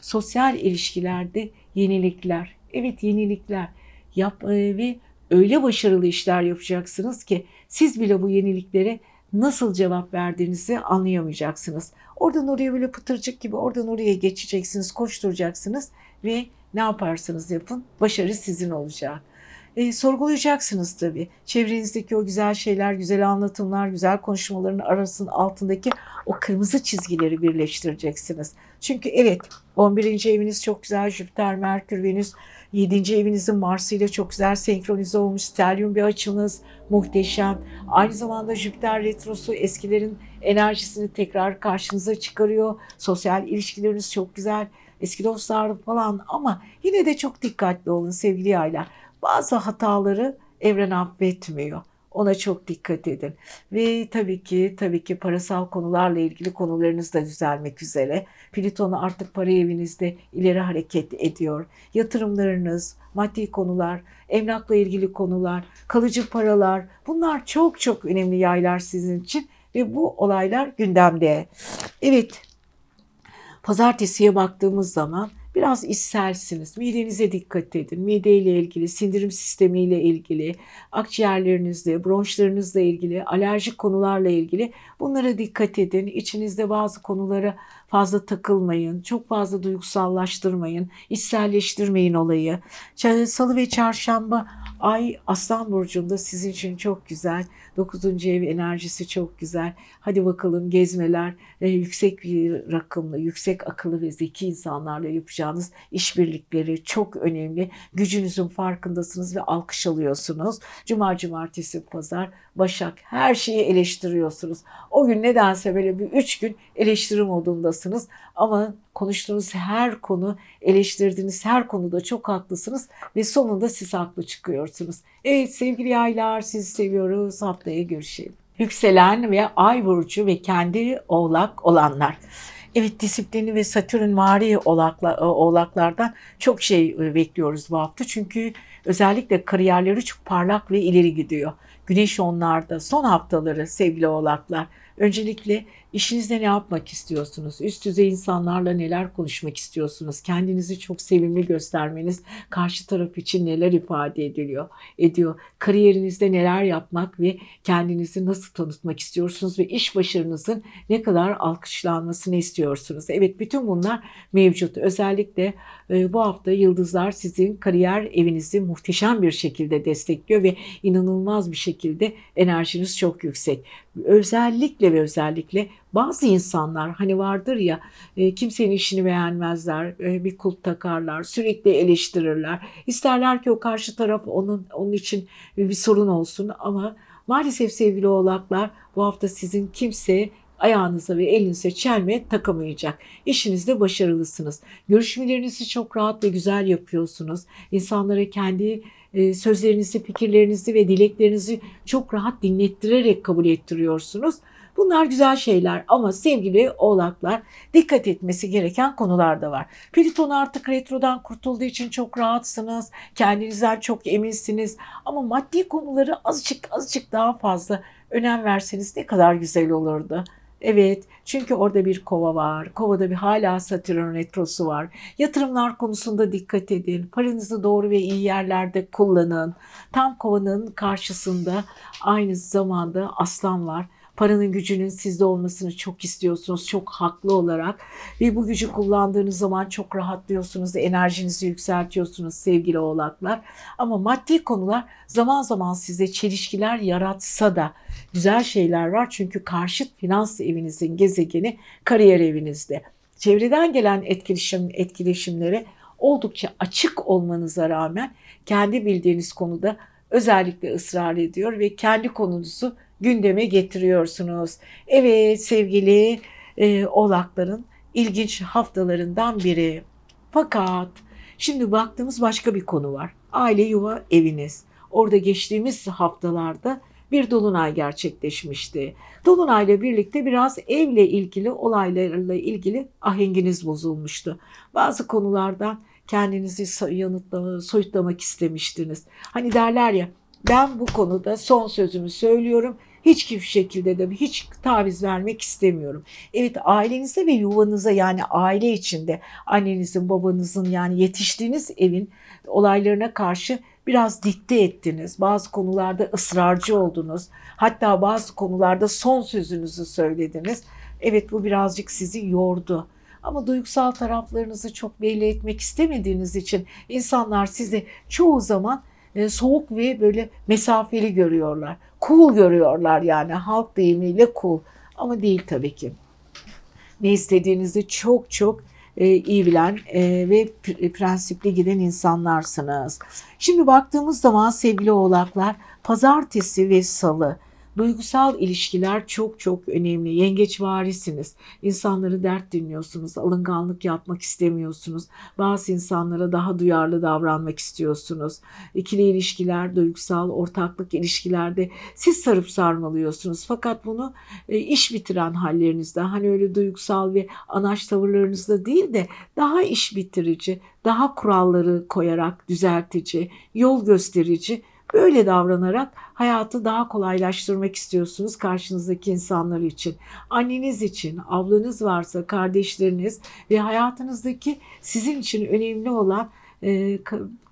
sosyal ilişkilerde yenilikler. Evet yenilikler. Yap e, ve öyle başarılı işler yapacaksınız ki siz bile bu yeniliklere nasıl cevap verdiğinizi anlayamayacaksınız. Oradan oraya böyle pıtırcık gibi oradan oraya geçeceksiniz, koşturacaksınız ve ne yaparsanız yapın başarı sizin olacak e, sorgulayacaksınız tabii. Çevrenizdeki o güzel şeyler, güzel anlatımlar, güzel konuşmaların arasının altındaki o kırmızı çizgileri birleştireceksiniz. Çünkü evet 11. eviniz çok güzel. Jüpiter, Merkür, Venüs 7. evinizin Mars ile çok güzel senkronize olmuş. Stelyum bir açınız muhteşem. Aynı zamanda Jüpiter retrosu eskilerin enerjisini tekrar karşınıza çıkarıyor. Sosyal ilişkileriniz çok güzel. Eski dostlar falan ama yine de çok dikkatli olun sevgili yaylar bazı hataları evren affetmiyor. Ona çok dikkat edin. Ve tabii ki tabii ki parasal konularla ilgili konularınız da düzelmek üzere. Plüton artık para evinizde ileri hareket ediyor. Yatırımlarınız, maddi konular, emlakla ilgili konular, kalıcı paralar bunlar çok çok önemli yaylar sizin için ve bu olaylar gündemde. Evet. Pazartesiye baktığımız zaman Biraz ishelsiniz. Midenize dikkat edin. Mide ile ilgili, sindirim sistemi ile ilgili, akciğerlerinizle, bronşlarınızla ilgili, alerjik konularla ilgili bunlara dikkat edin. İçinizde bazı konulara fazla takılmayın. Çok fazla duygusallaştırmayın. içselleştirmeyin olayı. Salı ve çarşamba ay Aslan Burcu'nda sizin için çok güzel. 9. ev enerjisi çok güzel. Hadi bakalım gezmeler, e, yüksek bir rakımlı, yüksek akıllı ve zeki insanlarla yapacağınız işbirlikleri çok önemli. Gücünüzün farkındasınız ve alkış alıyorsunuz. Cuma, cumartesi, pazar, başak her şeyi eleştiriyorsunuz. O gün nedense böyle bir üç gün eleştiri modundasınız ama konuştuğunuz her konu, eleştirdiğiniz her konuda çok haklısınız ve sonunda siz haklı çıkıyorsunuz. Evet sevgili yaylar sizi seviyoruz. Haftaya görüşelim. Yükselen ve ay burcu ve kendi oğlak olanlar. Evet disiplini ve Satürn vari oğlakla, e, oğlaklardan çok şey e, bekliyoruz bu hafta. Çünkü özellikle kariyerleri çok parlak ve ileri gidiyor. Güneş onlarda son haftaları sevgili oğlaklar. Öncelikle İşinizde ne yapmak istiyorsunuz? Üst düzey insanlarla neler konuşmak istiyorsunuz? Kendinizi çok sevimli göstermeniz karşı taraf için neler ifade ediliyor? Ediyor. Kariyerinizde neler yapmak ve kendinizi nasıl tanıtmak istiyorsunuz ve iş başarınızın ne kadar alkışlanmasını istiyorsunuz? Evet bütün bunlar mevcut. Özellikle e, bu hafta yıldızlar sizin kariyer evinizi muhteşem bir şekilde destekliyor ve inanılmaz bir şekilde enerjiniz çok yüksek. Özellikle ve özellikle bazı insanlar hani vardır ya e, kimsenin işini beğenmezler, e, bir kulp takarlar, sürekli eleştirirler. İsterler ki o karşı taraf onun onun için bir sorun olsun ama maalesef sevgili oğlaklar bu hafta sizin kimse ayağınıza ve elinize çelme takamayacak. İşinizde başarılısınız. Görüşmelerinizi çok rahat ve güzel yapıyorsunuz. İnsanlara kendi e, sözlerinizi, fikirlerinizi ve dileklerinizi çok rahat dinlettirerek kabul ettiriyorsunuz. Bunlar güzel şeyler ama sevgili oğlaklar dikkat etmesi gereken konular da var. Plüton artık retrodan kurtulduğu için çok rahatsınız. Kendinizden çok eminsiniz. Ama maddi konuları azıcık azıcık daha fazla önem verseniz ne kadar güzel olurdu. Evet çünkü orada bir kova var. Kovada bir hala Satürn retrosu var. Yatırımlar konusunda dikkat edin. Paranızı doğru ve iyi yerlerde kullanın. Tam kovanın karşısında aynı zamanda aslan var paranın gücünün sizde olmasını çok istiyorsunuz. Çok haklı olarak ve bu gücü kullandığınız zaman çok rahatlıyorsunuz. Enerjinizi yükseltiyorsunuz sevgili oğlaklar. Ama maddi konular zaman zaman size çelişkiler yaratsa da güzel şeyler var. Çünkü karşıt finans evinizin gezegeni kariyer evinizde. Çevreden gelen etkileşim, etkileşimlere oldukça açık olmanıza rağmen kendi bildiğiniz konuda özellikle ısrar ediyor ve kendi konunuzu gündeme getiriyorsunuz. Evet sevgili e, oğlakların ilginç haftalarından biri. Fakat şimdi baktığımız başka bir konu var. Aile yuva eviniz. Orada geçtiğimiz haftalarda bir dolunay gerçekleşmişti. Dolunayla birlikte biraz evle ilgili olaylarla ilgili ahenginiz bozulmuştu. Bazı konulardan kendinizi yanıtlamak, soyutlamak istemiştiniz. Hani derler ya ben bu konuda son sözümü söylüyorum. Hiç bir şekilde de hiç taviz vermek istemiyorum. Evet ailenize ve yuvanıza yani aile içinde annenizin babanızın yani yetiştiğiniz evin olaylarına karşı biraz dikte ettiniz. Bazı konularda ısrarcı oldunuz. Hatta bazı konularda son sözünüzü söylediniz. Evet bu birazcık sizi yordu. Ama duygusal taraflarınızı çok belli etmek istemediğiniz için insanlar sizi çoğu zaman e, soğuk ve böyle mesafeli görüyorlar. Cool görüyorlar yani halk deyimiyle cool ama değil tabii ki. Ne istediğinizi çok çok e, iyi bilen e, ve prensipli giden insanlarsınız. Şimdi baktığımız zaman sevgili oğlaklar pazartesi ve salı Duygusal ilişkiler çok çok önemli. Yengeç varisiniz. İnsanları dert dinliyorsunuz. Alınganlık yapmak istemiyorsunuz. Bazı insanlara daha duyarlı davranmak istiyorsunuz. İkili ilişkiler, duygusal ortaklık ilişkilerde siz sarıp sarmalıyorsunuz. Fakat bunu e, iş bitiren hallerinizde hani öyle duygusal ve anaç tavırlarınızda değil de daha iş bitirici, daha kuralları koyarak düzeltici, yol gösterici Böyle davranarak hayatı daha kolaylaştırmak istiyorsunuz karşınızdaki insanlar için. Anneniz için, ablanız varsa, kardeşleriniz ve hayatınızdaki sizin için önemli olan e,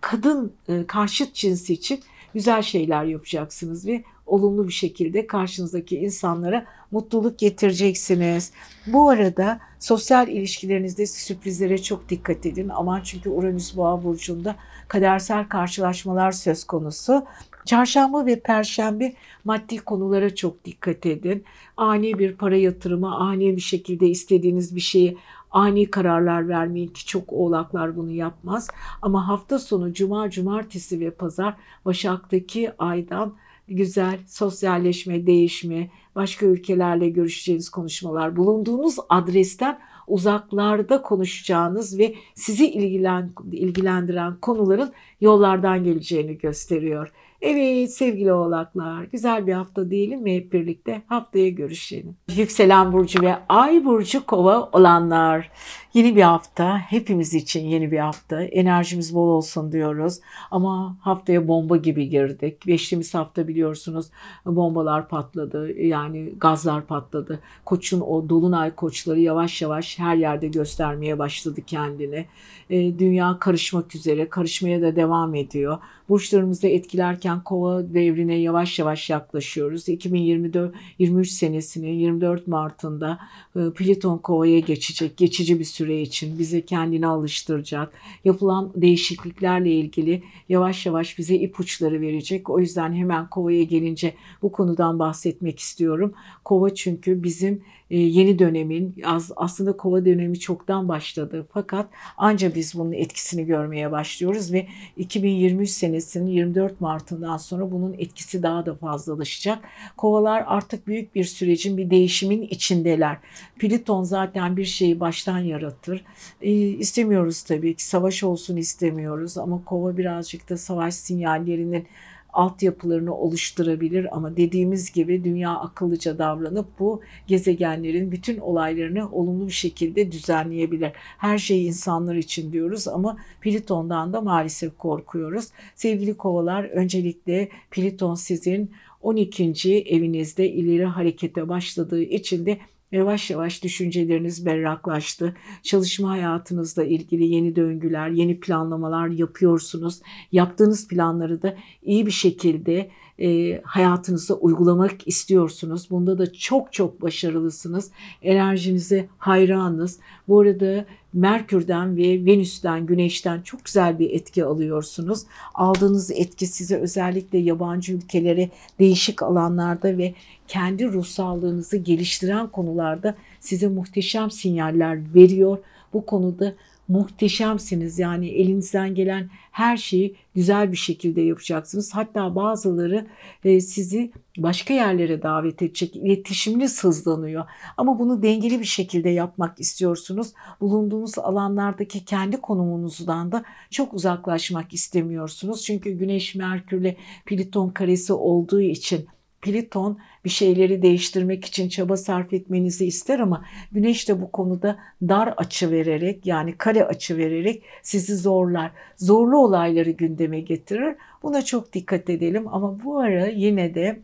kadın e, karşıt cinsi için güzel şeyler yapacaksınız ve olumlu bir şekilde karşınızdaki insanlara mutluluk getireceksiniz. Bu arada sosyal ilişkilerinizde sürprizlere çok dikkat edin. Aman çünkü Uranüs Boğa burcunda kadersel karşılaşmalar söz konusu. Çarşamba ve perşembe maddi konulara çok dikkat edin. Ani bir para yatırımı, ani bir şekilde istediğiniz bir şeyi ani kararlar vermeyin ki çok oğlaklar bunu yapmaz. Ama hafta sonu cuma, cumartesi ve pazar Başak'taki aydan güzel sosyalleşme, değişme, başka ülkelerle görüşeceğiniz konuşmalar, bulunduğunuz adresten uzaklarda konuşacağınız ve sizi ilgilen, ilgilendiren konuların yollardan geleceğini gösteriyor. Evet sevgili oğlaklar güzel bir hafta diyelim mi hep birlikte haftaya görüşelim. Yükselen burcu ve ay burcu kova olanlar yeni bir hafta hepimiz için yeni bir hafta enerjimiz bol olsun diyoruz ama haftaya bomba gibi girdik. Geçtiğimiz hafta biliyorsunuz bombalar patladı yani gazlar patladı. Koçun o dolunay koçları yavaş yavaş her yerde göstermeye başladı kendini. E, dünya karışmak üzere karışmaya da devam ediyor. Burçlarımızda etkilerken kova devrine yavaş yavaş yaklaşıyoruz. 2024 23 senesinin 24 Mart'ında e, Plüton kovaya geçecek. Geçici bir süre için bizi kendine alıştıracak. Yapılan değişikliklerle ilgili yavaş yavaş bize ipuçları verecek. O yüzden hemen kovaya gelince bu konudan bahsetmek istiyorum. Kova çünkü bizim yeni dönemin aslında kova dönemi çoktan başladı. Fakat anca biz bunun etkisini görmeye başlıyoruz ve 2023 senesinin 24 Mart'ından sonra bunun etkisi daha da fazlalaşacak. Kovalar artık büyük bir sürecin bir değişimin içindeler. Plüton zaten bir şeyi baştan yaratır. E, istemiyoruz tabii ki savaş olsun istemiyoruz ama kova birazcık da savaş sinyallerinin altyapılarını oluşturabilir ama dediğimiz gibi dünya akıllıca davranıp bu gezegenlerin bütün olaylarını olumlu bir şekilde düzenleyebilir. Her şey insanlar için diyoruz ama Plüton'dan da maalesef korkuyoruz. Sevgili kovalar öncelikle Plüton sizin 12. evinizde ileri harekete başladığı için de Yavaş yavaş düşünceleriniz berraklaştı. Çalışma hayatınızla ilgili yeni döngüler, yeni planlamalar yapıyorsunuz. Yaptığınız planları da iyi bir şekilde e, hayatınıza uygulamak istiyorsunuz. Bunda da çok çok başarılısınız. Enerjinize hayranız. Bu arada Merkür'den ve Venüs'ten, Güneş'ten çok güzel bir etki alıyorsunuz. Aldığınız etki size özellikle yabancı ülkelere değişik alanlarda ve kendi ruhsallığınızı geliştiren konularda size muhteşem sinyaller veriyor. Bu konuda muhteşemsiniz. Yani elinizden gelen her şeyi güzel bir şekilde yapacaksınız. Hatta bazıları e, sizi başka yerlere davet edecek. İletişiminiz hızlanıyor. Ama bunu dengeli bir şekilde yapmak istiyorsunuz. Bulunduğunuz alanlardaki kendi konumunuzdan da çok uzaklaşmak istemiyorsunuz. Çünkü Güneş Merkürle Pliton karesi olduğu için Pliton bir şeyleri değiştirmek için çaba sarf etmenizi ister ama Güneş de bu konuda dar açı vererek yani kare açı vererek sizi zorlar. Zorlu olayları gündeme getirir. Buna çok dikkat edelim ama bu ara yine de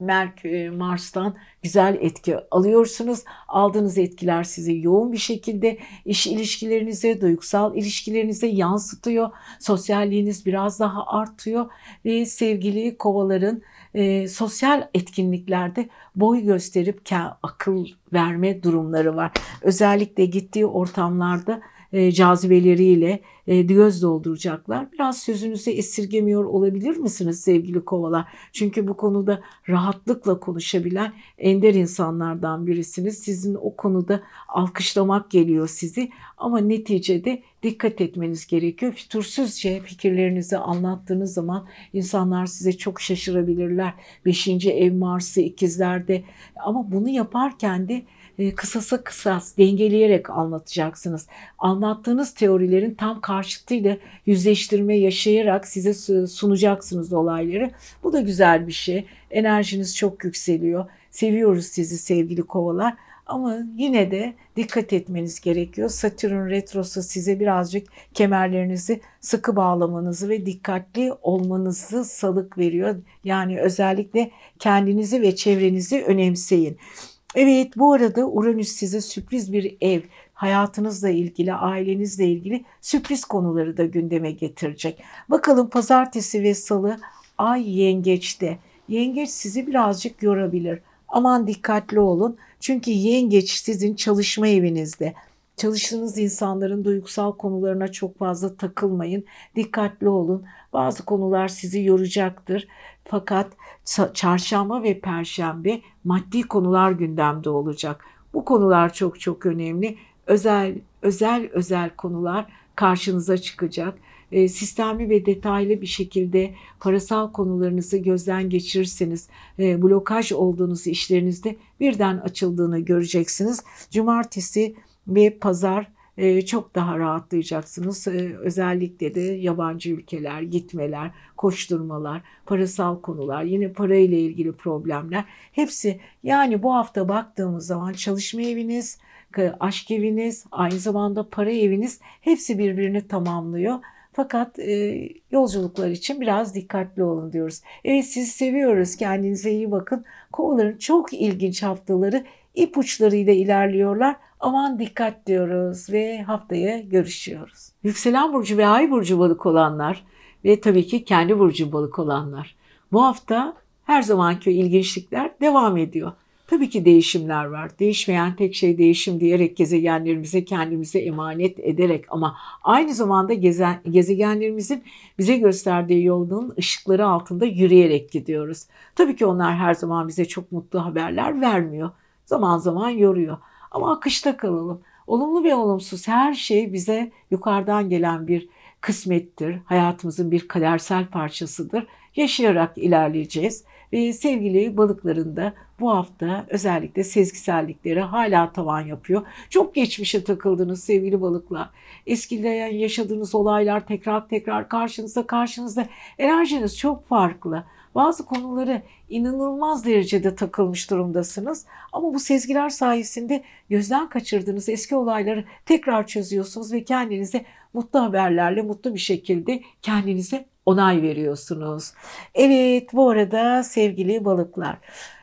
Merkür, e, Mars'tan güzel etki alıyorsunuz. Aldığınız etkiler sizi yoğun bir şekilde iş ilişkilerinize, duygusal ilişkilerinize yansıtıyor. Sosyalliğiniz biraz daha artıyor ve sevgili kovaların e, sosyal etkinliklerde boy gösterip akıl verme durumları var. Özellikle gittiği ortamlarda e, cazibeleriyle e, göz dolduracaklar. Biraz sözünüzü esirgemiyor olabilir misiniz sevgili kovalar? Çünkü bu konuda rahatlıkla konuşabilen ender insanlardan birisiniz. Sizin o konuda alkışlamak geliyor sizi ama neticede dikkat etmeniz gerekiyor. Fütursuzca fikirlerinizi anlattığınız zaman insanlar size çok şaşırabilirler. Beşinci ev Mars'ı ikizlerde ama bunu yaparken de kısasa kısas dengeleyerek anlatacaksınız. Anlattığınız teorilerin tam karşıtıyla yüzleştirme yaşayarak size sunacaksınız olayları. Bu da güzel bir şey. Enerjiniz çok yükseliyor. Seviyoruz sizi sevgili kovalar. Ama yine de dikkat etmeniz gerekiyor. Satürn retrosu size birazcık kemerlerinizi sıkı bağlamanızı ve dikkatli olmanızı salık veriyor. Yani özellikle kendinizi ve çevrenizi önemseyin. Evet bu arada Uranüs size sürpriz bir ev, hayatınızla ilgili, ailenizle ilgili sürpriz konuları da gündeme getirecek. Bakalım pazartesi ve salı ay yengeçte. Yengeç sizi birazcık yorabilir. Aman dikkatli olun. Çünkü yengeç sizin çalışma evinizde. Çalıştığınız insanların duygusal konularına çok fazla takılmayın. Dikkatli olun. Bazı konular sizi yoracaktır. Fakat çarşamba ve perşembe maddi konular gündemde olacak. Bu konular çok çok önemli. Özel özel özel konular karşınıza çıkacak. E, sistemli ve detaylı bir şekilde parasal konularınızı gözden geçirirseniz e, blokaj olduğunuz işlerinizde birden açıldığını göreceksiniz. Cumartesi ve pazar çok daha rahatlayacaksınız. E, özellikle de yabancı ülkeler, gitmeler, koşturmalar, parasal konular, yine parayla ilgili problemler hepsi yani bu hafta baktığımız zaman çalışma eviniz, aşk eviniz, aynı zamanda para eviniz hepsi birbirini tamamlıyor. Fakat e, yolculuklar için biraz dikkatli olun diyoruz. Evet sizi seviyoruz. Kendinize iyi bakın. Kovaların çok ilginç haftaları ipuçlarıyla ilerliyorlar. Aman dikkat diyoruz ve haftaya görüşüyoruz. Yükselen burcu ve ay burcu balık olanlar ve tabii ki kendi burcu balık olanlar. Bu hafta her zamanki ilginçlikler devam ediyor. Tabii ki değişimler var. Değişmeyen tek şey değişim diyerek gezegenlerimize kendimize emanet ederek ama aynı zamanda gezen, gezegenlerimizin bize gösterdiği yolun ışıkları altında yürüyerek gidiyoruz. Tabii ki onlar her zaman bize çok mutlu haberler vermiyor. Zaman zaman yoruyor. Ama akışta kalalım. Olumlu ve olumsuz her şey bize yukarıdan gelen bir kısmettir. Hayatımızın bir kadersel parçasıdır. Yaşayarak ilerleyeceğiz. Ve sevgili balıkların da bu hafta özellikle sezgisellikleri hala tavan yapıyor. Çok geçmişe takıldınız sevgili balıklar. Eskiden yaşadığınız olaylar tekrar tekrar karşınızda karşınızda. Enerjiniz çok farklı. Bazı konuları inanılmaz derecede takılmış durumdasınız. Ama bu sezgiler sayesinde gözden kaçırdığınız eski olayları tekrar çözüyorsunuz ve kendinize mutlu haberlerle mutlu bir şekilde kendinize onay veriyorsunuz. Evet bu arada sevgili balıklar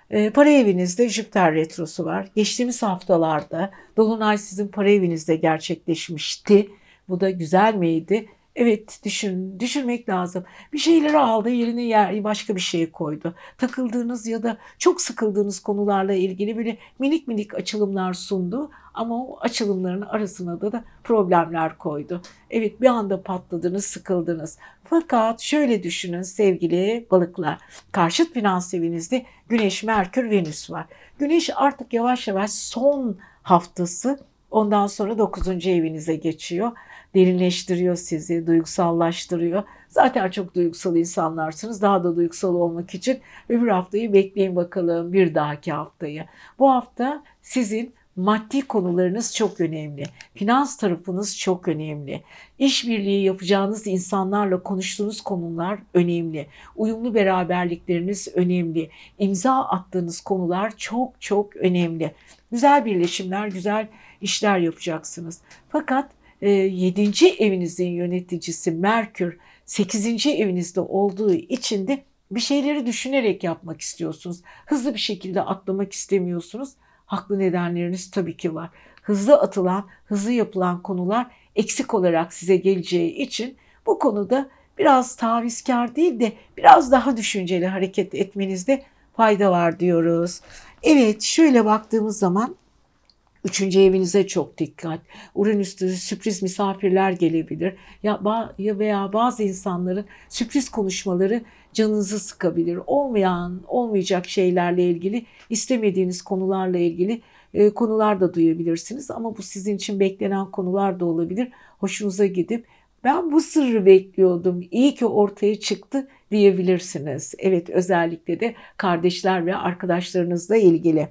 e, para evinizde Jüpiter retrosu var. Geçtiğimiz haftalarda Dolunay sizin para evinizde gerçekleşmişti. Bu da güzel miydi? Evet düşün, düşünmek lazım. Bir şeyleri aldı yerine yer, başka bir şey koydu. Takıldığınız ya da çok sıkıldığınız konularla ilgili böyle minik minik açılımlar sundu. Ama o açılımların arasına da, da problemler koydu. Evet bir anda patladınız, sıkıldınız. Fakat şöyle düşünün sevgili balıklar. Karşıt finans evinizde Güneş, Merkür, Venüs var. Güneş artık yavaş yavaş son haftası Ondan sonra 9. evinize geçiyor. Derinleştiriyor sizi, duygusallaştırıyor. Zaten çok duygusal insanlarsınız. Daha da duygusal olmak için öbür haftayı bekleyin bakalım bir dahaki haftayı. Bu hafta sizin maddi konularınız çok önemli. Finans tarafınız çok önemli. İşbirliği yapacağınız insanlarla konuştuğunuz konular önemli. Uyumlu beraberlikleriniz önemli. İmza attığınız konular çok çok önemli. Güzel birleşimler, güzel işler yapacaksınız. Fakat 7. E, evinizin yöneticisi Merkür 8. evinizde olduğu için de bir şeyleri düşünerek yapmak istiyorsunuz. Hızlı bir şekilde atlamak istemiyorsunuz. Haklı nedenleriniz tabii ki var. Hızlı atılan, hızlı yapılan konular eksik olarak size geleceği için bu konuda biraz tavizkar değil de biraz daha düşünceli hareket etmenizde fayda var diyoruz. Evet şöyle baktığımız zaman Üçüncü evinize çok dikkat. Uranüs'te sürpriz misafirler gelebilir. Ya, ya veya bazı insanların sürpriz konuşmaları canınızı sıkabilir. Olmayan, olmayacak şeylerle ilgili, istemediğiniz konularla ilgili e, konular da duyabilirsiniz. Ama bu sizin için beklenen konular da olabilir. Hoşunuza gidip ben bu sırrı bekliyordum. İyi ki ortaya çıktı diyebilirsiniz. Evet özellikle de kardeşler ve arkadaşlarınızla ilgili.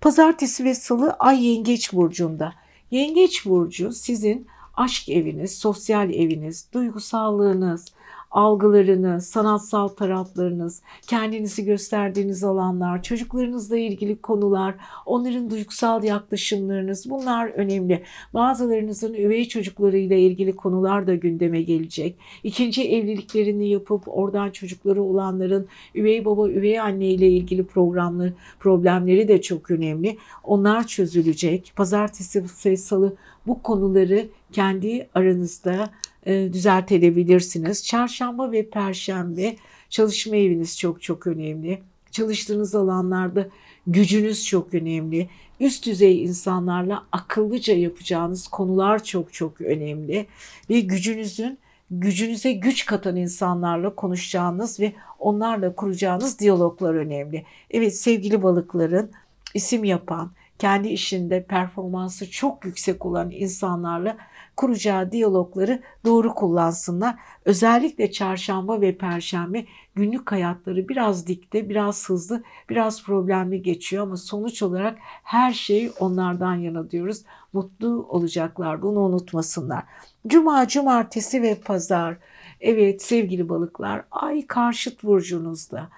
Pazartesi ve salı ay yengeç burcunda. Yengeç burcu sizin aşk eviniz, sosyal eviniz, duygusallığınız, algılarınız, sanatsal taraflarınız, kendinizi gösterdiğiniz alanlar, çocuklarınızla ilgili konular, onların duygusal yaklaşımlarınız bunlar önemli. Bazılarınızın üvey çocuklarıyla ilgili konular da gündeme gelecek. İkinci evliliklerini yapıp oradan çocukları olanların üvey baba, üvey anne ile ilgili programları, problemleri de çok önemli. Onlar çözülecek. Pazartesi ve salı bu konuları kendi aranızda e, düzeltebilirsiniz. Çarşamba ve perşembe çalışma eviniz çok çok önemli. Çalıştığınız alanlarda gücünüz çok önemli. Üst düzey insanlarla akıllıca yapacağınız konular çok çok önemli ve gücünüzün gücünüze güç katan insanlarla konuşacağınız ve onlarla kuracağınız diyaloglar önemli. Evet sevgili balıkların isim yapan, kendi işinde performansı çok yüksek olan insanlarla kuracağı diyalogları doğru kullansınlar. Özellikle çarşamba ve perşembe günlük hayatları biraz dikte, biraz hızlı, biraz problemli geçiyor ama sonuç olarak her şey onlardan yana diyoruz. Mutlu olacaklar bunu unutmasınlar. Cuma, cumartesi ve pazar. Evet sevgili balıklar ay karşıt burcunuzda.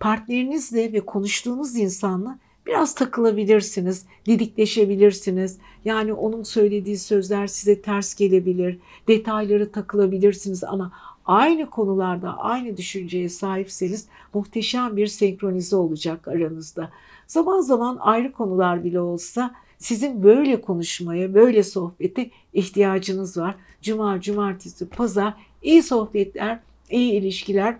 Partnerinizle ve konuştuğunuz insanla biraz takılabilirsiniz, didikleşebilirsiniz. Yani onun söylediği sözler size ters gelebilir, detayları takılabilirsiniz ama aynı konularda aynı düşünceye sahipseniz muhteşem bir senkronize olacak aranızda. Zaman zaman ayrı konular bile olsa sizin böyle konuşmaya, böyle sohbete ihtiyacınız var. Cuma, cumartesi, pazar iyi sohbetler, iyi ilişkiler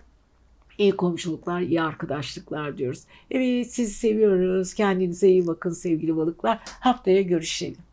iyi komşuluklar, iyi arkadaşlıklar diyoruz. Evet sizi seviyoruz. Kendinize iyi bakın sevgili balıklar. Haftaya görüşelim.